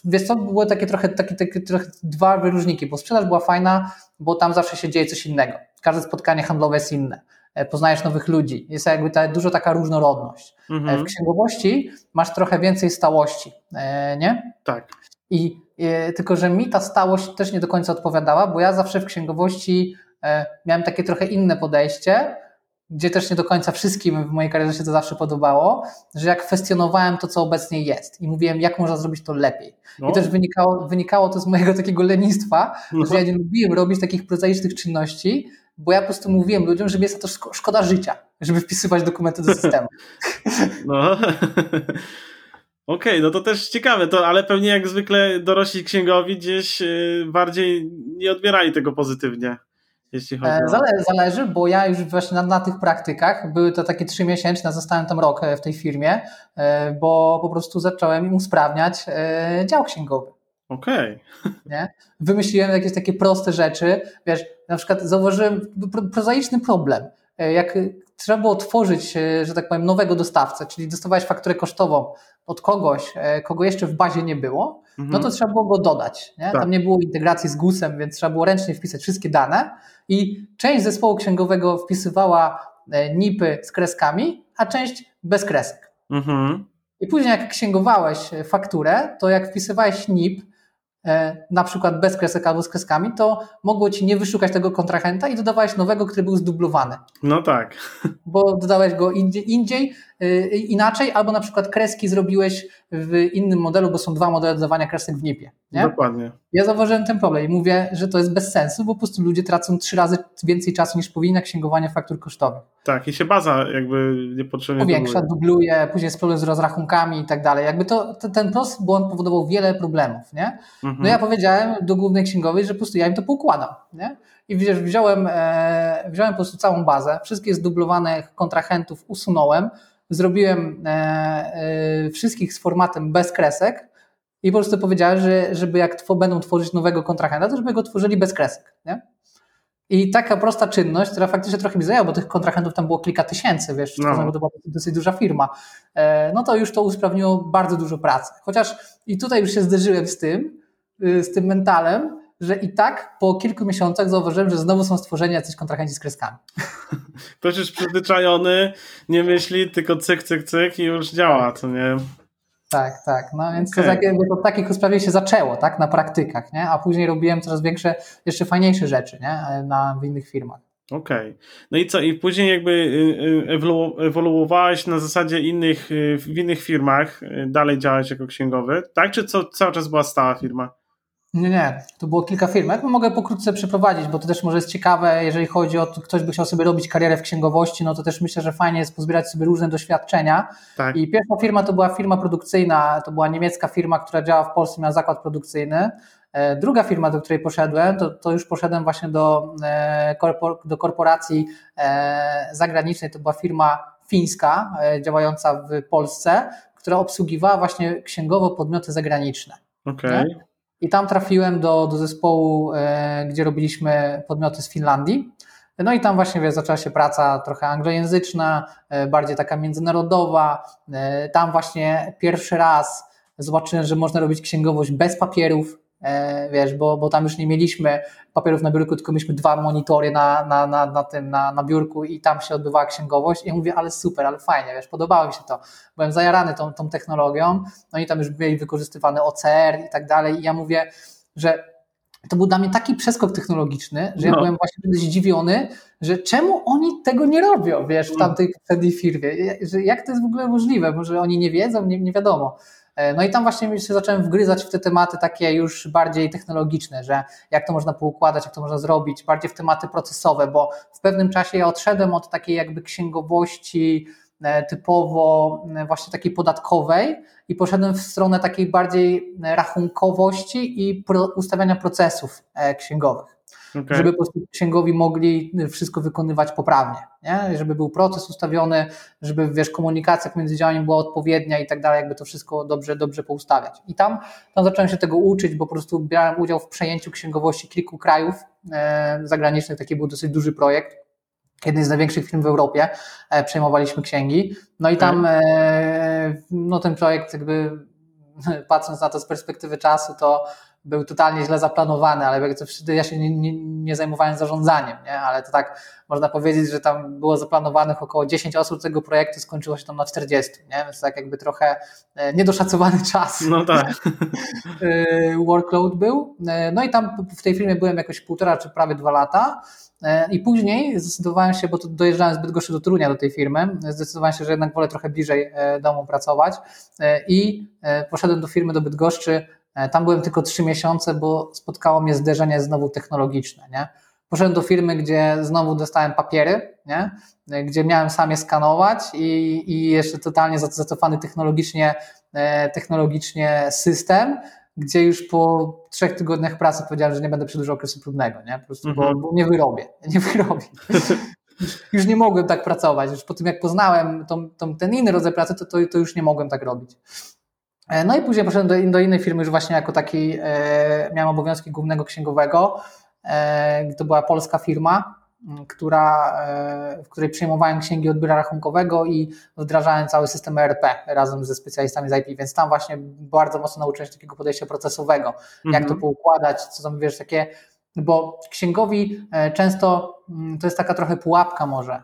Wiesz co, były takie trochę, takie, takie trochę dwa wyróżniki, bo sprzedaż była fajna, bo tam zawsze się dzieje coś innego. Każde spotkanie handlowe jest inne. E, poznajesz nowych ludzi. Jest jakby ta, dużo taka różnorodność. E, mhm. W księgowości masz trochę więcej stałości, e, nie? Tak. I tylko, że mi ta stałość też nie do końca odpowiadała, bo ja zawsze w księgowości miałem takie trochę inne podejście, gdzie też nie do końca wszystkim w mojej karierze się to zawsze podobało, że jak kwestionowałem to, co obecnie jest i mówiłem, jak można zrobić to lepiej. No. I też wynikało, wynikało to z mojego takiego lenistwa, no. że ja nie lubiłem robić takich prozaicznych czynności, bo ja po prostu mówiłem ludziom, że jest to szkoda życia, żeby wpisywać dokumenty do systemu. <laughs> No. <laughs> Okej, okay, no to też ciekawe, to, ale pewnie jak zwykle dorośli księgowi gdzieś y, bardziej nie odbierali tego pozytywnie. Jeśli chodzi e, o... Zale, zależy, bo ja już właśnie na, na tych praktykach, były to takie trzy miesięczne, zostałem tam rok e, w tej firmie, e, bo po prostu zacząłem im usprawniać dział księgowy. Okej. <laughs> Okay. Wymyśliłem jakieś takie proste rzeczy. Wiesz, na przykład zauważyłem prozaiczny problem. Jak trzeba było tworzyć, e, że tak powiem, nowego dostawcę, czyli dostawałeś fakturę kosztową od kogoś, e, kogo jeszcze w bazie nie było, mhm. no to trzeba było go dodać. Nie? Tak. Tam nie było integracji z GUS-em, więc trzeba było ręcznie wpisać wszystkie dane i część zespołu księgowego wpisywała NIPy z kreskami, a część bez kresek. Mhm. I później jak księgowałeś fakturę, to jak wpisywałeś NIP, E, na przykład bez kresek albo z kreskami, to mogło ci nie wyszukać tego kontrahenta i dodawałeś nowego, który był zdublowany. No tak. Bo dodałeś go indziej, indziej inaczej, albo na przykład kreski zrobiłeś w innym modelu, bo są dwa modele dodawania kresek w NIP-ie. Nie? Dokładnie. Ja zauważyłem ten problem i mówię, że to jest bez sensu, bo po prostu ludzie tracą trzy razy więcej czasu niż powinni na księgowanie faktur kosztowych. Tak, i się baza jakby niepotrzebnie Powiększa, dubluje, później jest problem z rozrachunkami i tak dalej. Jakby to, to, ten prosty błąd powodował wiele problemów, nie? Mhm. No ja powiedziałem do głównej księgowej, że po prostu ja im to poukładam, nie? I wiesz, wziąłem, e, wziąłem po prostu całą bazę, wszystkich zdublowanych kontrahentów usunąłem, zrobiłem e, e, wszystkich z formatem bez kresek i po prostu powiedziałem, że żeby jak tw będą tworzyć nowego kontrahenta, to żeby go tworzyli bez kresek, nie? I taka prosta czynność, która faktycznie trochę mi zajęła, bo tych kontrahentów tam było kilka tysięcy, wiesz, No. to była dosyć duża firma, e, no to już to usprawniło bardzo dużo pracy. Chociaż i tutaj już się zderzyłem z tym, y, z tym mentalem, że i tak po kilku miesiącach zauważyłem, że znowu są stworzeni jacyś kontrahenci z kreskami. <laughs> Ktoś już przyzwyczajony, nie myśli, tylko cyk, cyk, cyk i już działa, co nie? Tak, tak. No więc Okej. to, tak, to takich się zaczęło, tak, na praktykach, nie? A później robiłem coraz większe, jeszcze fajniejsze rzeczy, nie? Na, w innych firmach. Okej. No i co? I później jakby y, y, ewolu- ewoluowałeś na zasadzie innych, y, w innych firmach, dalej działałeś jako księgowy, tak? Czy co, cały czas była stała firma? Nie, nie, to było kilka firm. Ja mogę pokrótce przeprowadzić, bo to też może jest ciekawe, jeżeli chodzi o to, ktoś by chciał sobie robić karierę w księgowości, no to też myślę, że fajnie jest pozbierać sobie różne doświadczenia. Tak. I pierwsza firma to była firma produkcyjna, to była niemiecka firma, która działa w Polsce, miała zakład produkcyjny. E, Druga firma, do której poszedłem, to, to już poszedłem właśnie do, e, do korporacji e, zagranicznej, to była firma fińska, działająca w Polsce, która obsługiwała właśnie księgowo podmioty zagraniczne. Okej. I tam trafiłem do, do zespołu, e, gdzie robiliśmy podmioty z Finlandii. No i tam właśnie wiesz, zaczęła się praca trochę anglojęzyczna, e, bardziej taka międzynarodowa. E, tam właśnie pierwszy raz zobaczyłem, że można robić księgowość bez papierów, wiesz, bo, bo tam już nie mieliśmy papierów na biurku, tylko mieliśmy dwa monitory na, na, na, na tym, na, na biurku i tam się odbywała księgowość. I ja mówię, ale super, ale fajnie, wiesz, podobało mi się to. Byłem zajarany tą, tą technologią, no i tam już mieli wykorzystywany OCR i tak dalej i ja mówię, że to był dla mnie taki przeskok technologiczny, że ja No. byłem właśnie wtedy zdziwiony, że czemu oni tego nie robią, wiesz, w tamtej poprzedniej firmie, że jak to jest w ogóle możliwe, może oni nie wiedzą, nie, nie wiadomo. E, No i tam właśnie się zacząłem wgryzać w te tematy takie już bardziej technologiczne, że jak to można poukładać, jak to można zrobić, bardziej w tematy procesowe, bo w pewnym czasie ja odszedłem od takiej jakby księgowości e, typowo e, właśnie takiej podatkowej i poszedłem w stronę takiej bardziej rachunkowości i ustawiania procesów księgowych Okej. żeby po prostu księgowi mogli wszystko wykonywać poprawnie, nie? żeby był proces ustawiony, żeby wiesz, komunikacja pomiędzy działaniem była odpowiednia i tak dalej, jakby to wszystko dobrze, dobrze poustawiać. I tam, tam zacząłem się tego uczyć, bo po prostu brałem udział w przejęciu księgowości kilku krajów e, zagranicznych, taki był dosyć duży projekt. Jednej z największych firm w Europie e, przejmowaliśmy księgi. No i tam e, no ten projekt jakby <laughs> patrząc na to z perspektywy czasu, to był totalnie źle zaplanowany, ale jakby to wtedy ja się nie, nie, nie zajmowałem zarządzaniem, nie? ale to tak można powiedzieć, że tam było zaplanowanych około 10 osób tego projektu, skończyło się tam na 40, nie? więc tak jakby trochę e, niedoszacowany <laughs> czas No tak. <laughs> e, workload był. E, No i tam w tej firmie byłem jakoś półtora czy prawie dwa lata. I później zdecydowałem się, bo to dojeżdżałem zbyt gorzej do Torunia do tej firmy, zdecydowałem się, że jednak wolę trochę bliżej domu pracować i poszedłem do firmy do Bydgoszczy. E, Tam byłem tylko trzy miesiące, bo spotkało mnie zderzenie znowu technologiczne. Nie? Poszedłem do firmy, gdzie znowu dostałem papiery, nie? E, gdzie miałem sam je skanować i, i jeszcze totalnie zacofany technologicznie, e, technologicznie system, gdzie już po trzech tygodniach pracy powiedziałem, że nie będę przedłużał okresu próbnego, nie? Po prostu, bo, Mhm. bo nie wyrobię, <laughs> nie wyrobię. już nie mogłem tak pracować. Już po tym, jak poznałem tą, tą, ten inny rodzaj pracy, to, to, to już nie mogłem tak robić. E, No i później poszedłem do, do innej firmy, już właśnie jako taki e, miałem obowiązki głównego księgowego. E, to była polska firma, która, w której przejmowałem księgi od biura rachunkowego i wdrażałem cały system ERP razem ze specjalistami z IP, więc tam właśnie bardzo mocno nauczyłem się takiego podejścia procesowego, jak to Mhm. poukładać, co tam wiesz, takie, bo księgowi często to jest taka trochę pułapka może,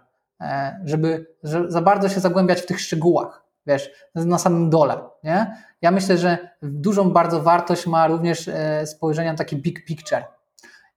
żeby że za bardzo się zagłębiać w tych szczegółach, wiesz, na samym dole, nie? Ja myślę, że dużą bardzo wartość ma również e, spojrzenie na taki big picture,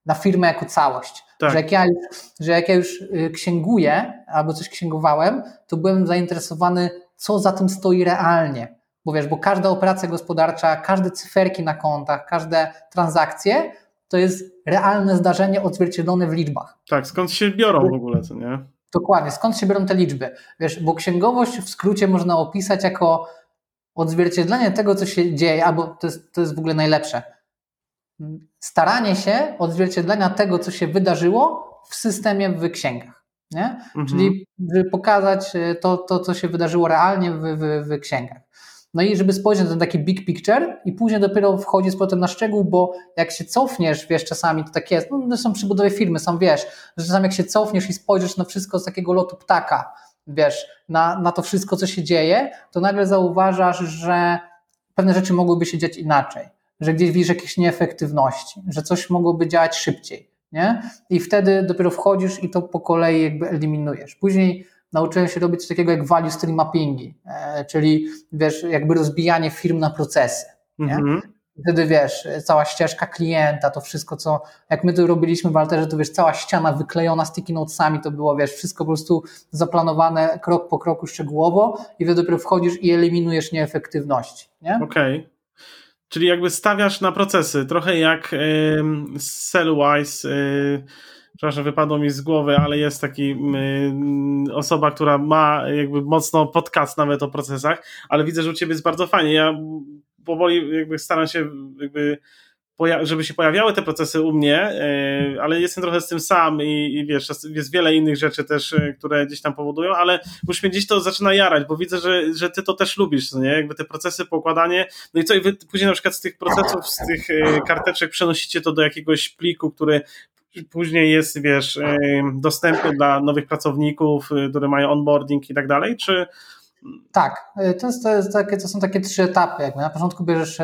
na firmę jako całość. Tak. Że, jak ja już, że jak ja już y, księguję albo coś księgowałem, to byłem zainteresowany, co za tym stoi realnie. Bo wiesz, bo każda operacja gospodarcza, każde cyferki na kontach, każde transakcje to jest realne zdarzenie odzwierciedlone w liczbach. Tak, skąd się biorą w ogóle, co nie? Dokładnie, skąd się biorą te liczby? Wiesz, bo księgowość w skrócie można opisać jako odzwierciedlenie tego, co się dzieje, albo to jest, to jest w ogóle najlepsze. Staranie się odzwierciedlenia tego, co się wydarzyło w systemie w księgach. Nie? Mhm. Czyli pokazać to, to, co się wydarzyło realnie w, w, w księgach. No i żeby spojrzeć na ten taki big picture i później dopiero wchodzi z powrotem na szczegół, bo jak się cofniesz, wiesz, czasami to tak jest, no są przybudowe firmy, sam wiesz, że czasami jak się cofniesz i spojrzysz na wszystko z takiego lotu ptaka, wiesz, na, na to wszystko, co się dzieje, to nagle zauważasz, że pewne rzeczy mogłyby się dziać inaczej, że gdzieś widzisz jakieś nieefektywności, że coś mogłoby działać szybciej, nie? I wtedy dopiero wchodzisz i to po kolei jakby eliminujesz. Później nauczyłem się robić coś takiego jak value stream mappingi, e, czyli wiesz, jakby rozbijanie firm na procesy. Nie? Mhm. Wtedy wiesz, cała ścieżka klienta, to wszystko, co jak my to robiliśmy w Alterze, to wiesz, cała ściana wyklejona sticky notesami, to było, wiesz, wszystko po prostu zaplanowane krok po kroku szczegółowo i wtedy dopiero wchodzisz i eliminujesz nieefektywności. Nie? Okej. Okay. Czyli jakby stawiasz na procesy, trochę jak y, Cellwise, y, przepraszam, wypadło mi z głowy, ale jest taki y, osoba, która ma jakby mocno podcast nawet o procesach, ale widzę, że u ciebie jest bardzo fajnie. Ja powoli jakby staram się jakby żeby się pojawiały te procesy u mnie, e, ale jestem trochę z tym sam i, i wiesz, jest wiele innych rzeczy też, e, które gdzieś tam powodują, ale już mnie gdzieś to zaczyna jarać, bo widzę, że, że ty to też lubisz, nie? Jakby te procesy, pokładanie, no i co, i wy później na przykład z tych procesów, z tych e, karteczek przenosicie to do jakiegoś pliku, który później jest, wiesz, dostępny dla nowych pracowników, które mają onboarding i tak dalej, czy... Tak, to, jest, to, jest takie, to są takie trzy etapy. Jakby na początku bierzesz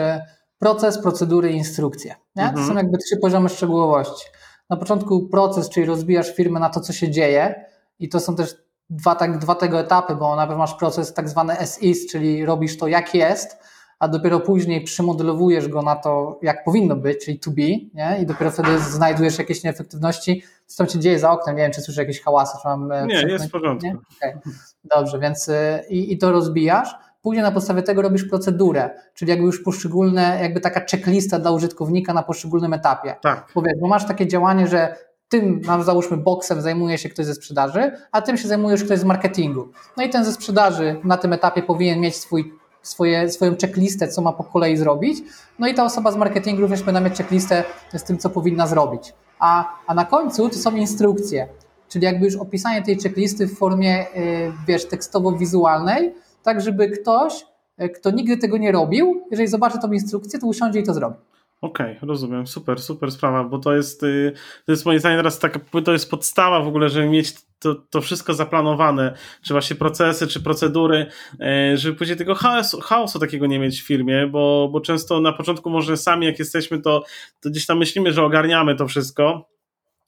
proces, procedury i instrukcje. Nie? Mhm. To są jakby trzy poziomy szczegółowości. Na początku proces, czyli rozbijasz firmę na to, co się dzieje i to są też dwa, tak, dwa tego etapy, bo najpierw masz proces tak zwany as-is, czyli robisz to jak jest, a dopiero później przymodelowujesz go na to, jak powinno być, czyli to be, nie? i dopiero wtedy znajdujesz jakieś nieefektywności. Co tam się dzieje za oknem? Nie wiem, czy słyszę jakieś hałasy, czy mam... E, nie, jest w porządku. Okay. Dobrze, więc e, i, i to rozbijasz. Później na podstawie tego robisz procedurę, czyli jakby już poszczególne, jakby taka checklista dla użytkownika na poszczególnym etapie. Tak. Powiedz, bo masz takie działanie, że tym, załóżmy, boksem zajmuje się ktoś ze sprzedaży, a tym się zajmujesz ktoś z marketingu. No i ten ze sprzedaży na tym etapie powinien mieć swój, swoje, swoją checklistę, co ma po kolei zrobić. No i ta osoba z marketingu również powinna mieć checklistę z tym, co powinna zrobić. A, a na końcu to są instrukcje, czyli jakby już opisanie tej checklisty w formie, yy, wiesz, tekstowo-wizualnej, tak żeby ktoś, e, kto nigdy tego nie robił, jeżeli zobaczy tą instrukcję, to usiądzie i to zrobi. Okej, okay, rozumiem. Super, super sprawa, bo to jest, y, to jest moim zdaniem teraz taka, to jest podstawa w ogóle, żeby mieć to, to wszystko zaplanowane, czy właśnie procesy, czy procedury, e, żeby później tego chaosu, chaosu takiego nie mieć w firmie, bo, bo często na początku może sami jak jesteśmy, to, to gdzieś tam myślimy, że ogarniamy to wszystko,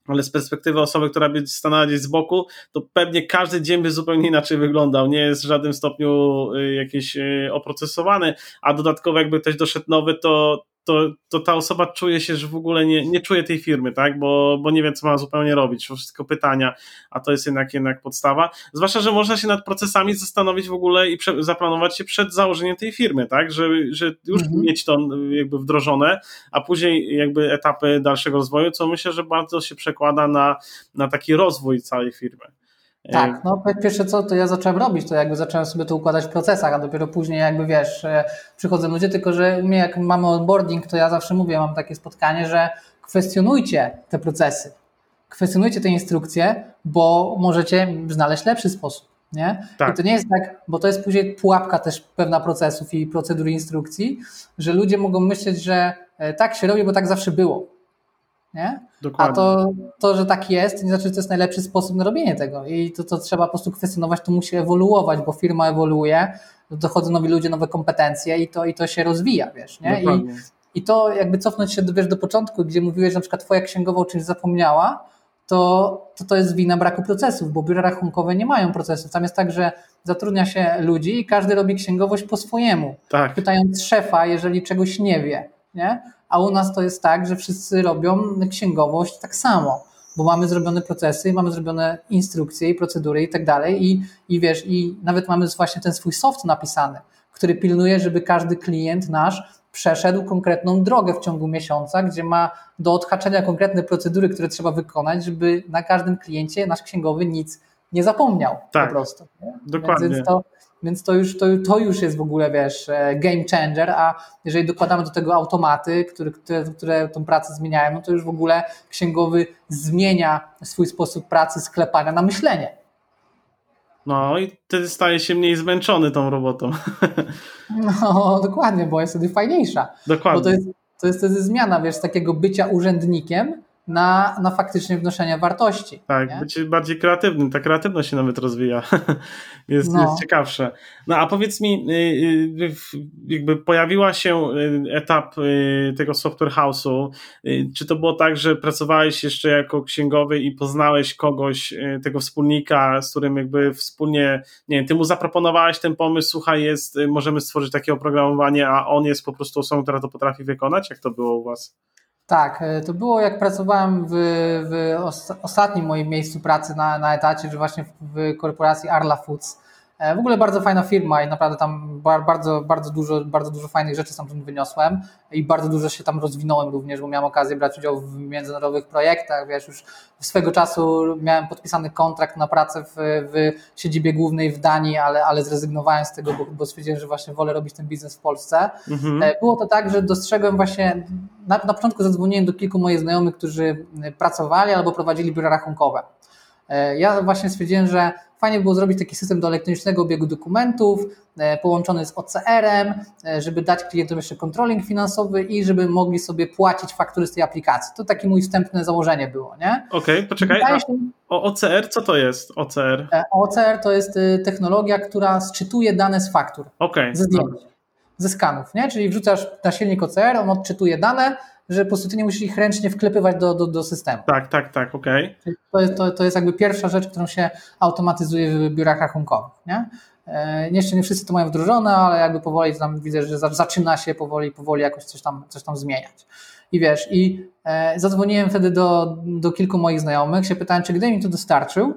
ale z perspektywy osoby, która by stanęła gdzieś z boku, to pewnie każdy dzień by zupełnie inaczej wyglądał. Nie jest w żadnym stopniu y, jakiś y, oprocesowany, a dodatkowo jakby ktoś doszedł nowy, to, to, to ta osoba czuje się, że w ogóle nie, nie czuje tej firmy, tak? Bo, bo nie wie, co ma zupełnie robić. Wszystko pytania, a to jest jednak, jednak podstawa. Zwłaszcza, że można się nad procesami zastanowić w ogóle i prze, zaplanować się przed założeniem tej firmy, tak? Że, że już mhm. mieć to jakby wdrożone, a później jakby etapy dalszego rozwoju, co myślę, że bardzo się przekłada na, na taki rozwój całej firmy. Tak, no pierwsze co to ja zacząłem robić, to jakby zacząłem sobie to układać w procesach, a dopiero później jakby wiesz, e, przychodzą ludzie, tylko że my jak mamy onboarding, to ja zawsze mówię, mam takie spotkanie, że kwestionujcie te procesy, kwestionujcie te instrukcje, bo możecie znaleźć lepszy sposób. Nie? Tak. I to nie jest tak, bo to jest później pułapka też pewna procesów i procedur instrukcji, że ludzie mogą myśleć, że e, tak się robi, bo tak zawsze było. Nie? Dokładnie. A to, to, że tak jest, nie znaczy, że to jest najlepszy sposób na robienie tego. I to, to trzeba po prostu kwestionować, to musi ewoluować, bo firma ewoluuje, dochodzą nowi ludzie, nowe kompetencje i to, i to się rozwija, wiesz, nie? I, I to jakby cofnąć się wiesz, do początku, gdzie mówiłeś, że na przykład twoja księgowa o czymś zapomniała, to, to to jest wina braku procesów, bo biura rachunkowe nie mają procesów. Tam jest tak, że zatrudnia się ludzi i każdy robi księgowość po swojemu. Tak. Pytając szefa, jeżeli czegoś nie wie, nie? A u nas to jest tak, że wszyscy robią księgowość tak samo, bo mamy zrobione procesy, mamy zrobione instrukcje i procedury i tak dalej i, i wiesz, i nawet mamy właśnie ten swój soft napisany, który pilnuje, żeby każdy klient nasz przeszedł konkretną drogę w ciągu miesiąca, gdzie ma do odhaczenia konkretne procedury, które trzeba wykonać, żeby na każdym kliencie nasz księgowy nic nie zapomniał tak, po prostu. Nie? Dokładnie. Więc to, więc to już, to, to już jest w ogóle, wiesz, e, game changer, a jeżeli dokładamy do tego automaty, które, które, które tą pracę zmieniają, no to już w ogóle księgowy zmienia swój sposób pracy, sklepania na myślenie. No i wtedy staje się mniej zmęczony tą robotą. <laughs> No dokładnie, bo jest wtedy fajniejsza. Dokładnie. Bo to jest, to jest wtedy zmiana, wiesz, z takiego bycia urzędnikiem na, na faktycznie wnoszenie wartości. Tak, nie? być bardziej kreatywnym. Ta kreatywność się nawet rozwija. <laughs> jest, no. jest ciekawsze. No a powiedz mi, y, y, jakby pojawiła się y, etap tego software house'u. Czy to było tak, że pracowałeś jeszcze jako księgowy i poznałeś kogoś, tego wspólnika, z którym jakby wspólnie, nie wiem, ty mu zaproponowałeś ten pomysł, słuchaj, jest, możemy stworzyć takie oprogramowanie, a on jest po prostu osobą, która to potrafi wykonać? Jak to było u was? Tak, e, to było jak pracowałem w, w ostatnim moim miejscu pracy na, na etacie, że właśnie w, w korporacji Arla Foods w ogóle bardzo fajna firma i naprawdę tam bardzo, bardzo, dużo, bardzo dużo fajnych rzeczy tam wyniosłem i bardzo dużo się tam rozwinąłem również, bo miałem okazję brać udział w międzynarodowych projektach. Wiesz, już swego czasu miałem podpisany kontrakt na pracę w, w siedzibie głównej w Danii, ale, ale zrezygnowałem z tego, bo, bo stwierdziłem, że właśnie wolę robić ten biznes w Polsce. Mhm. E, było to tak, że dostrzegłem właśnie, na, na początku zadzwoniłem do kilku moich znajomych, którzy pracowali albo prowadzili biura rachunkowe. E, ja właśnie stwierdziłem, że fajnie było zrobić taki system do elektronicznego obiegu dokumentów, e, połączony z OCR-em, e, żeby dać klientom jeszcze controlling finansowy i żeby mogli sobie płacić faktury z tej aplikacji. To takie mój wstępne założenie było, nie? Okej, okay, poczekaj. A, o OCR, co to jest OCR? OCR to jest technologia, która sczytuje dane z faktur. Okay, ze zdjęć, ze skanów, nie? Czyli wrzucasz na silnik OCR, on odczytuje dane, że po prostu ty nie musisz ich ręcznie wklepywać do, do, do systemu. Tak, tak, tak, okej. Okay. To, jest, to, to jest jakby pierwsza rzecz, którą się automatyzuje w biurach rachunkowych. Nie? E, jeszcze nie wszyscy to mają wdrożone, ale jakby powoli tam widzę, że zaczyna się powoli, powoli jakoś coś tam, coś tam zmieniać. I wiesz, i e, zadzwoniłem wtedy do, do kilku moich znajomych, się pytałem, czy gdybym im to dostarczył,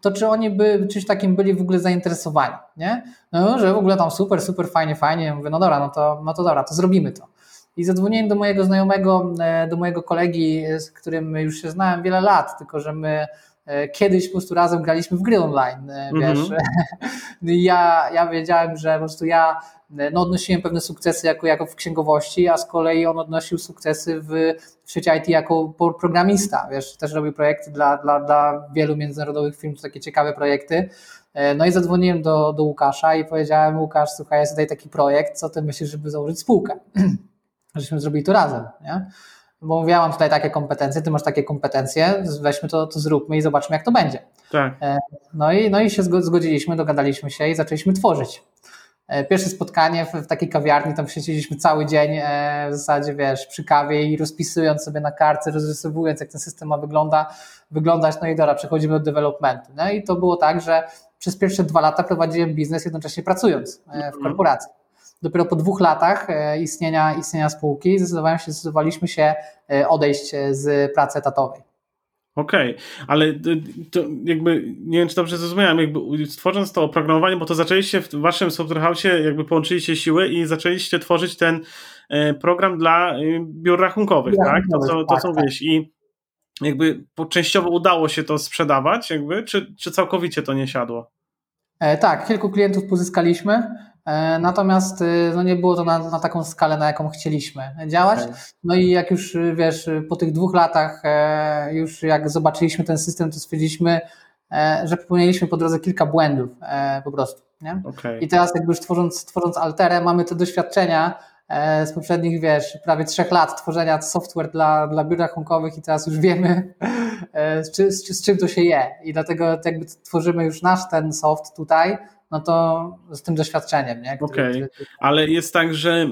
to czy oni by czymś takim byli w ogóle zainteresowani, nie? No, że w ogóle tam super, super, fajnie, fajnie. Ja mówię, no dobra, no to, no to dobra, to zrobimy to. I zadzwoniłem do mojego znajomego, e, do mojego kolegi, z którym już się znałem wiele lat, tylko że my e, kiedyś po prostu razem graliśmy w gry online, e, wiesz. <laughs> Mm -hmm. ja, ja wiedziałem, że po prostu ja no, odnosiłem pewne sukcesy jako, jako w księgowości, a z kolei on odnosił sukcesy w, w sieci IT jako programista, wiesz, też robił projekty dla, dla, dla wielu międzynarodowych firm, to takie ciekawe projekty. No i zadzwoniłem do, do Łukasza i powiedziałem, Łukasz, słuchaj, jest tutaj taki projekt, co ty myślisz, żeby założyć spółkę? <clears throat> żeśmy zrobili to razem, nie? Bo mówię, ja mam tutaj takie kompetencje, ty masz takie kompetencje, weźmy to, to zróbmy i zobaczmy, jak to będzie. Tak. E, no i, no i się zgodziliśmy, dogadaliśmy się i zaczęliśmy tworzyć. E, pierwsze spotkanie w, w takiej kawiarni, tam siedzieliśmy cały dzień e, w zasadzie, wiesz, przy kawie i rozpisując sobie na kartce, rozrysowując, jak ten system ma wygląda, wyglądać, no i dobra, przechodzimy do developmentu. No i to było tak, że przez pierwsze dwa lata prowadziłem biznes jednocześnie pracując w mhm. korporacji dopiero po dwóch latach e, istnienia, istnienia spółki zdecydowałem się, zdecydowaliśmy się e, odejść e, z pracy etatowej. Okej, okay, ale to jakby, nie wiem czy dobrze zrozumiałem, jakby tworząc to oprogramowanie, bo to zaczęliście w waszym software house jakby połączyliście siły i zaczęliście tworzyć ten program dla biur rachunkowych, ja, tak? To co, to, co tak, tak. I jakby częściowo udało się to sprzedawać, jakby, czy, czy całkowicie to nie siadło? Tak, kilku klientów pozyskaliśmy. E, natomiast y, no nie było to na, na, taką skalę, na jaką chcieliśmy działać. No i jak już y, wiesz, po tych dwóch latach, e, już jak zobaczyliśmy ten system, to stwierdziliśmy, e, że popełniliśmy po drodze kilka błędów po prostu. Okay. I teraz jakby już tworząc, tworząc Alterę mamy te doświadczenia z poprzednich, wiesz, prawie trzech lat tworzenia software dla, dla biur rachunkowych i teraz już wiemy, <laughs> z, czy, z, z czym to się je. I dlatego jakby tworzymy już nasz ten soft tutaj, no to z tym doświadczeniem, nie? Okej, okay. ale jest tak, że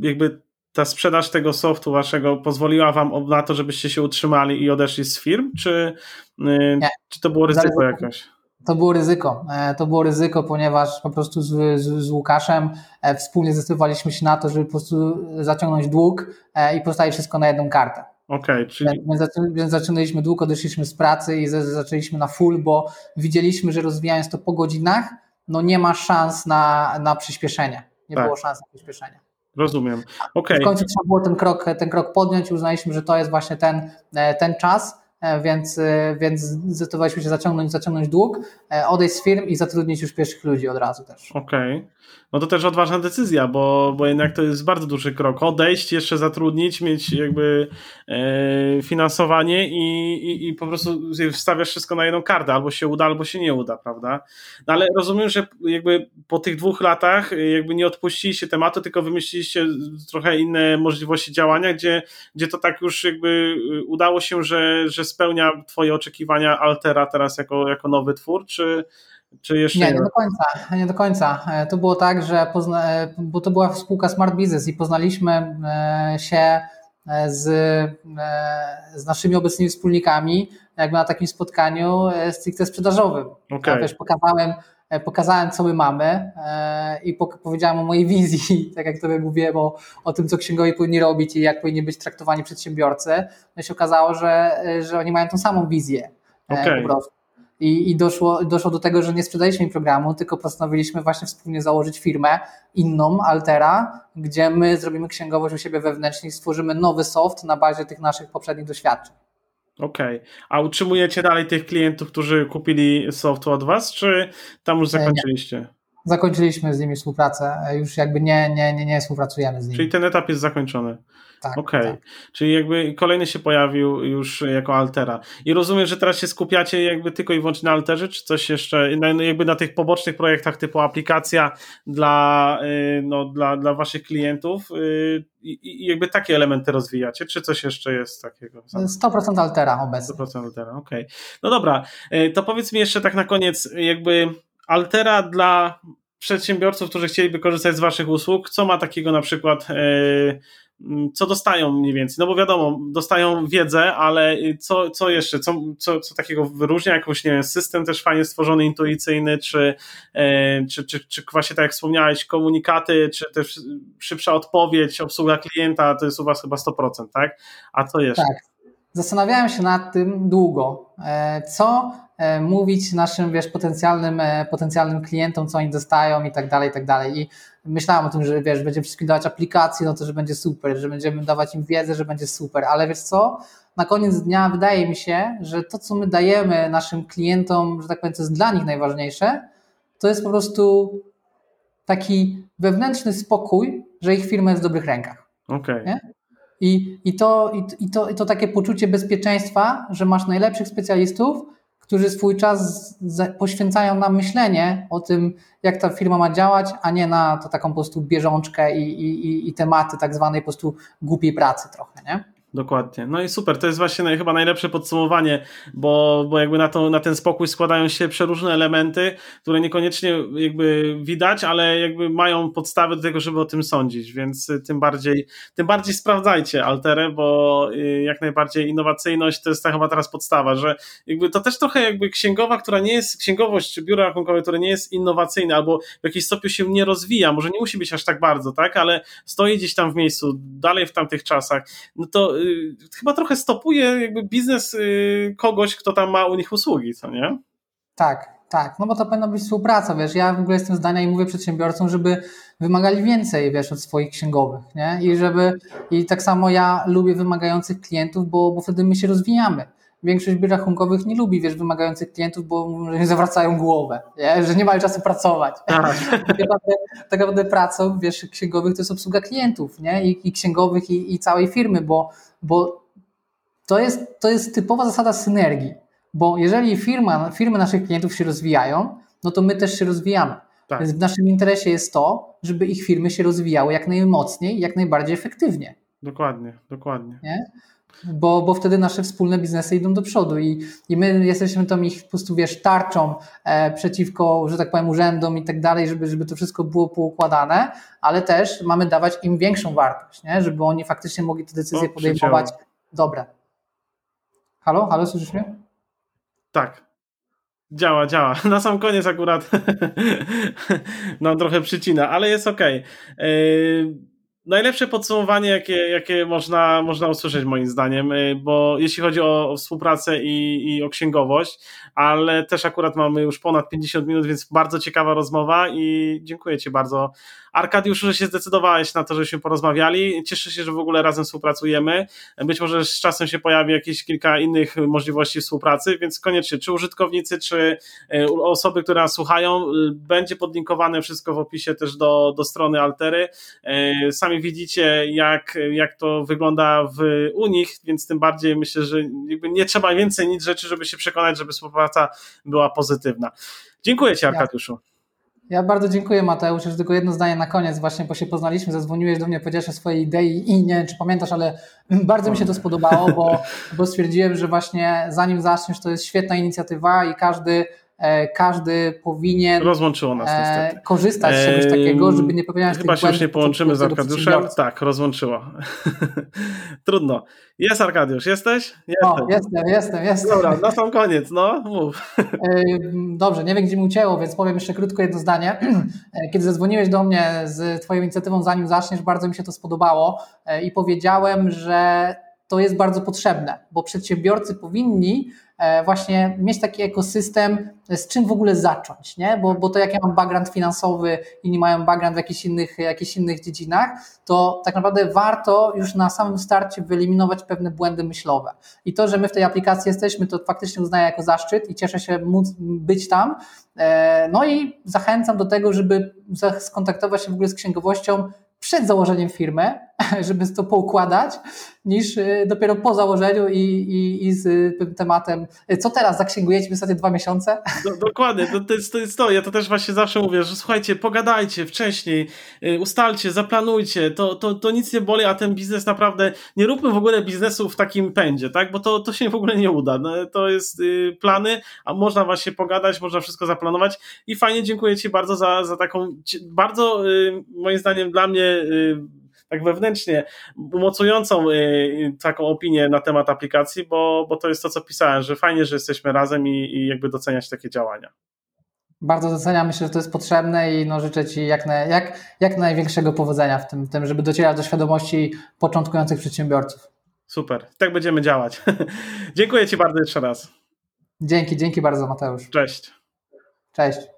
jakby ta sprzedaż tego softu waszego pozwoliła wam na to, żebyście się utrzymali i odeszli z firm, czy, y, czy to było ryzyko jakieś? To było ryzyko. E, to było ryzyko, ponieważ po prostu z, z, z, Łukaszem e, wspólnie zdecydowaliśmy się na to, żeby po prostu zaciągnąć dług e, i postawić wszystko na jedną kartę. Okay, czyli... więc, więc zaczynaliśmy dług, odeszliśmy z pracy i zaczęliśmy na full, bo widzieliśmy, że rozwijając to po godzinach, no nie ma szans na, na przyspieszenie. Nie tak. było szans na przyspieszenie. Rozumiem. Okay. W końcu trzeba było ten krok, ten krok podjąć i uznaliśmy, że to jest właśnie ten, ten czas, więc, e, więc zdecydowaliśmy się zaciągnąć, zaciągnąć dług, odejść z firm i zatrudnić już pierwszych ludzi od razu też. Okej. Okay no to też odważna decyzja, bo, bo jednak to jest bardzo duży krok. Odejść, jeszcze zatrudnić, mieć jakby e, finansowanie i, i, i, po prostu wstawiasz wszystko na jedną kartę, albo się uda, albo się nie uda, prawda? No ale rozumiem, że jakby po tych dwóch latach jakby nie odpuściliście tematu, tylko wymyśliliście trochę inne możliwości działania, gdzie, gdzie to tak już jakby udało się, że, że spełnia twoje oczekiwania Altera teraz jako, jako nowy twór, czy czy jeszcze nie, nie do końca. Nie do końca. E, to było tak, że pozna... E, bo to była spółka Smart Business i poznaliśmy e, się z, z naszymi obecnymi wspólnikami jakby na takim spotkaniu stricte sprzedażowym. Okay. Ja wiesz, pokazałem, pokazałem, co my mamy i powiedziałem o mojej wizji, <laughs> tak jak tobie mówiłem o, o tym, co księgowi powinni robić i jak powinni być traktowani przedsiębiorcy. No się okazało, że, że oni mają tą samą wizję okay. po prostu. I, i doszło, doszło do tego, że nie sprzedaliśmy programu, tylko postanowiliśmy właśnie wspólnie założyć firmę inną, Altera, gdzie my zrobimy księgowość u siebie wewnętrznie i stworzymy nowy soft na bazie tych naszych poprzednich doświadczeń. Okej. Okay. A utrzymujecie dalej tych klientów, którzy kupili soft od Was, czy tam już e, zakończyliście? Nie. Zakończyliśmy z nimi współpracę, już jakby nie, nie, nie, nie współpracujemy z nimi. Czyli ten etap jest zakończony. Tak, Okej, okay. tak. czyli jakby kolejny się pojawił już jako altera. I rozumiem, że teraz się skupiacie jakby tylko i wyłącznie na alterze, czy coś jeszcze, jakby na tych pobocznych projektach typu aplikacja dla, y, no, dla, dla waszych klientów y, i, jakby takie elementy rozwijacie, czy coś jeszcze jest takiego? 100% altera obecnie. 100% altera, okej. Okay. No dobra, y, to powiedz mi jeszcze tak na koniec, jakby altera dla przedsiębiorców, którzy chcieliby korzystać z waszych usług, co ma takiego na przykład Mm, co dostają mniej więcej? No bo wiadomo, dostają wiedzę, ale co, co jeszcze? Co, co, co takiego wyróżnia? Jakoś, nie wiem, system też fajnie stworzony, intuicyjny, czy, e, czy, czy, czy właśnie tak jak wspomniałeś, komunikaty, czy też szybsza odpowiedź, obsługa klienta, to jest u Was chyba 100%, tak? A co jeszcze? Tak. Zastanawiałem się nad tym długo. E, co e, mówić naszym, wiesz, potencjalnym, potencjalnym klientom, co oni dostają i tak dalej, i tak dalej. I myślałem o tym, że wiesz, będziemy wszystkim dawać aplikacje, no to że będzie super, że będziemy dawać im wiedzę, że będzie super, ale wiesz co? Na koniec dnia wydaje mi się, że to, co my dajemy naszym klientom, że tak powiem, co jest dla nich najważniejsze, to jest po prostu taki wewnętrzny spokój, że ich firma jest w dobrych rękach. Okay. I, i, to, i, to, I to takie poczucie bezpieczeństwa, że masz najlepszych specjalistów, którzy swój czas poświęcają na myślenie o tym, jak ta firma ma działać, a nie na to taką po prostu bieżączkę i, i, i tematy tak zwanej po prostu głupiej pracy trochę, nie? Dokładnie. No i super, to jest właśnie chyba najlepsze podsumowanie, bo, bo jakby na, to, na ten spokój składają się przeróżne elementy, które niekoniecznie jakby widać, ale jakby mają podstawy do tego, żeby o tym sądzić, więc tym bardziej, tym bardziej sprawdzajcie Alterę, bo y, jak najbardziej innowacyjność to jest ta chyba teraz podstawa, że jakby to też trochę jakby księgowa, która nie jest, księgowość czy biuro rachunkowe, które nie jest innowacyjne albo w jakiś stopniu się nie rozwija, może nie musi być aż tak bardzo, tak, ale stoi gdzieś tam w miejscu, dalej w tamtych czasach, no to Y, chyba trochę stopuje jakby biznes y, kogoś, kto tam ma u nich usługi, co nie? Tak, tak, no bo to powinna być współpraca, wiesz, ja w ogóle jestem zdania i mówię przedsiębiorcom, żeby wymagali więcej, wiesz, od swoich księgowych, nie? I żeby, i tak samo ja lubię wymagających klientów, bo, bo wtedy my się rozwijamy większość biur rachunkowych nie lubi, wiesz, wymagających klientów, bo nie zawracają głowę, nie? że nie mają czasu pracować. Tak. tak, naprawdę, tak naprawdę pracą, wiesz, księgowych to jest obsługa klientów, nie? I, i księgowych, i, i, całej firmy, bo, bo to, jest, to jest typowa zasada synergii, bo jeżeli firma, firmy naszych klientów się rozwijają, no to my też się rozwijamy. Tak. Więc w naszym interesie jest to, żeby ich firmy się rozwijały jak najmocniej, jak najbardziej efektywnie. Dokładnie, dokładnie. Nie? Bo, bo wtedy nasze wspólne biznesy idą do przodu i, i my jesteśmy tą ich po prostu, wiesz, tarczą e, przeciwko, że tak powiem, urzędom i tak dalej, żeby, żeby to wszystko było poukładane, ale też mamy dawać im większą wartość, nie? żeby oni faktycznie mogli te decyzje podejmować dobre. Halo, halo, słyszysz mnie? Tak. Działa, działa. <laughs> Na sam koniec akurat <laughs> no trochę przycina, ale jest ok. Yy najlepsze podsumowanie, jakie, jakie można, można usłyszeć moim zdaniem, y, bo jeśli chodzi o, współpracę i, i o księgowość, ale też akurat mamy już ponad 50 minut, więc bardzo ciekawa rozmowa i dziękuję Ci bardzo. Arkadiusz, że się zdecydowałeś na to, żebyśmy porozmawiali. Cieszę się, że w ogóle razem współpracujemy. Być może z czasem się pojawi jakieś kilka innych możliwości współpracy, więc koniecznie, czy użytkownicy, czy y, osoby, które nas słuchają, y, będzie podlinkowane wszystko w opisie też do, do strony Altery. Sami sami widzicie, jak, jak to wygląda w, u nich, więc tym bardziej myślę, że nie trzeba więcej nic rzeczy, żeby się przekonać, żeby współpraca była pozytywna. Dziękuję Ci, Arkadiuszu. Ja bardzo dziękuję Mateusz. Już tylko jedno zdanie na koniec, właśnie bo się poznaliśmy, zadzwoniłeś do mnie, powiedziałeś o swojej idei i nie wiem, czy pamiętasz, ale bardzo mi się to spodobało, bo, bo stwierdziłem, że właśnie zanim zaczniesz, to jest świetna inicjatywa i każdy każdy powinien Rozłączyło nas e, niestety. korzystać z czegoś takiego, żeby nie popełniać Chyba się już nie połączymy z Arkadiuszem. Tak, rozłączyło. <laughs> Trudno. Jest Arkadiusz, jesteś? Jestem. O, jestem, jestem, jestem. Dobra, na sam koniec, no, mów. E, dobrze, nie wiem gdzie mi ucięło, więc powiem jeszcze krótko jedno zdanie. <clears throat> Kiedy zadzwoniłeś do mnie z Twoją inicjatywą, zanim zaczniesz, bardzo mi się to spodobało i powiedziałem, że to jest bardzo potrzebne, bo przedsiębiorcy powinni E, właśnie mieć taki ekosystem, z czym w ogóle zacząć, nie? Bo, bo to jak ja mam background finansowy, inni mają background w jakichś innych, jakichś innych dziedzinach, to tak naprawdę warto już na samym starcie wyeliminować pewne błędy myślowe. I to, że my w tej aplikacji jesteśmy, to faktycznie uznaję jako zaszczyt i cieszę się móc być tam. E, no i zachęcam do tego, żeby skontaktować się w ogóle z księgowością przed założeniem firmy, <laughs> żeby to poukładać, niż y, dopiero po założeniu i, i, i z tym tematem. Co teraz, zaksięgujecie w ostatnie dwa miesiące? Do, dokładnie, to, to, jest, to jest to. Ja to też właśnie zawsze mówię, że słuchajcie, pogadajcie wcześniej, y, ustalcie, zaplanujcie, to, to, to nic nie boli, a ten biznes naprawdę, nie róbmy w ogóle biznesu w takim pędzie, tak, bo to, to się w ogóle nie uda. No, to jest y, plany, a można właśnie pogadać, można wszystko zaplanować i fajnie dziękuję Ci bardzo za, za taką, bardzo moim zdaniem dla mnie tak wewnętrznie umocującą y, taką opinię na temat aplikacji, bo, bo to jest to, co pisałem, że fajnie, że jesteśmy razem i, i jakby doceniać takie działania. Bardzo doceniam, myślę, że to jest potrzebne i no, życzę Ci jak, na, jak, jak największego powodzenia w tym, w tym, żeby docierać do świadomości początkujących przedsiębiorców. Super, tak będziemy działać. <laughs> Dziękuję Ci bardzo jeszcze raz. Dzięki, dzięki bardzo Mateusz. Cześć. Cześć.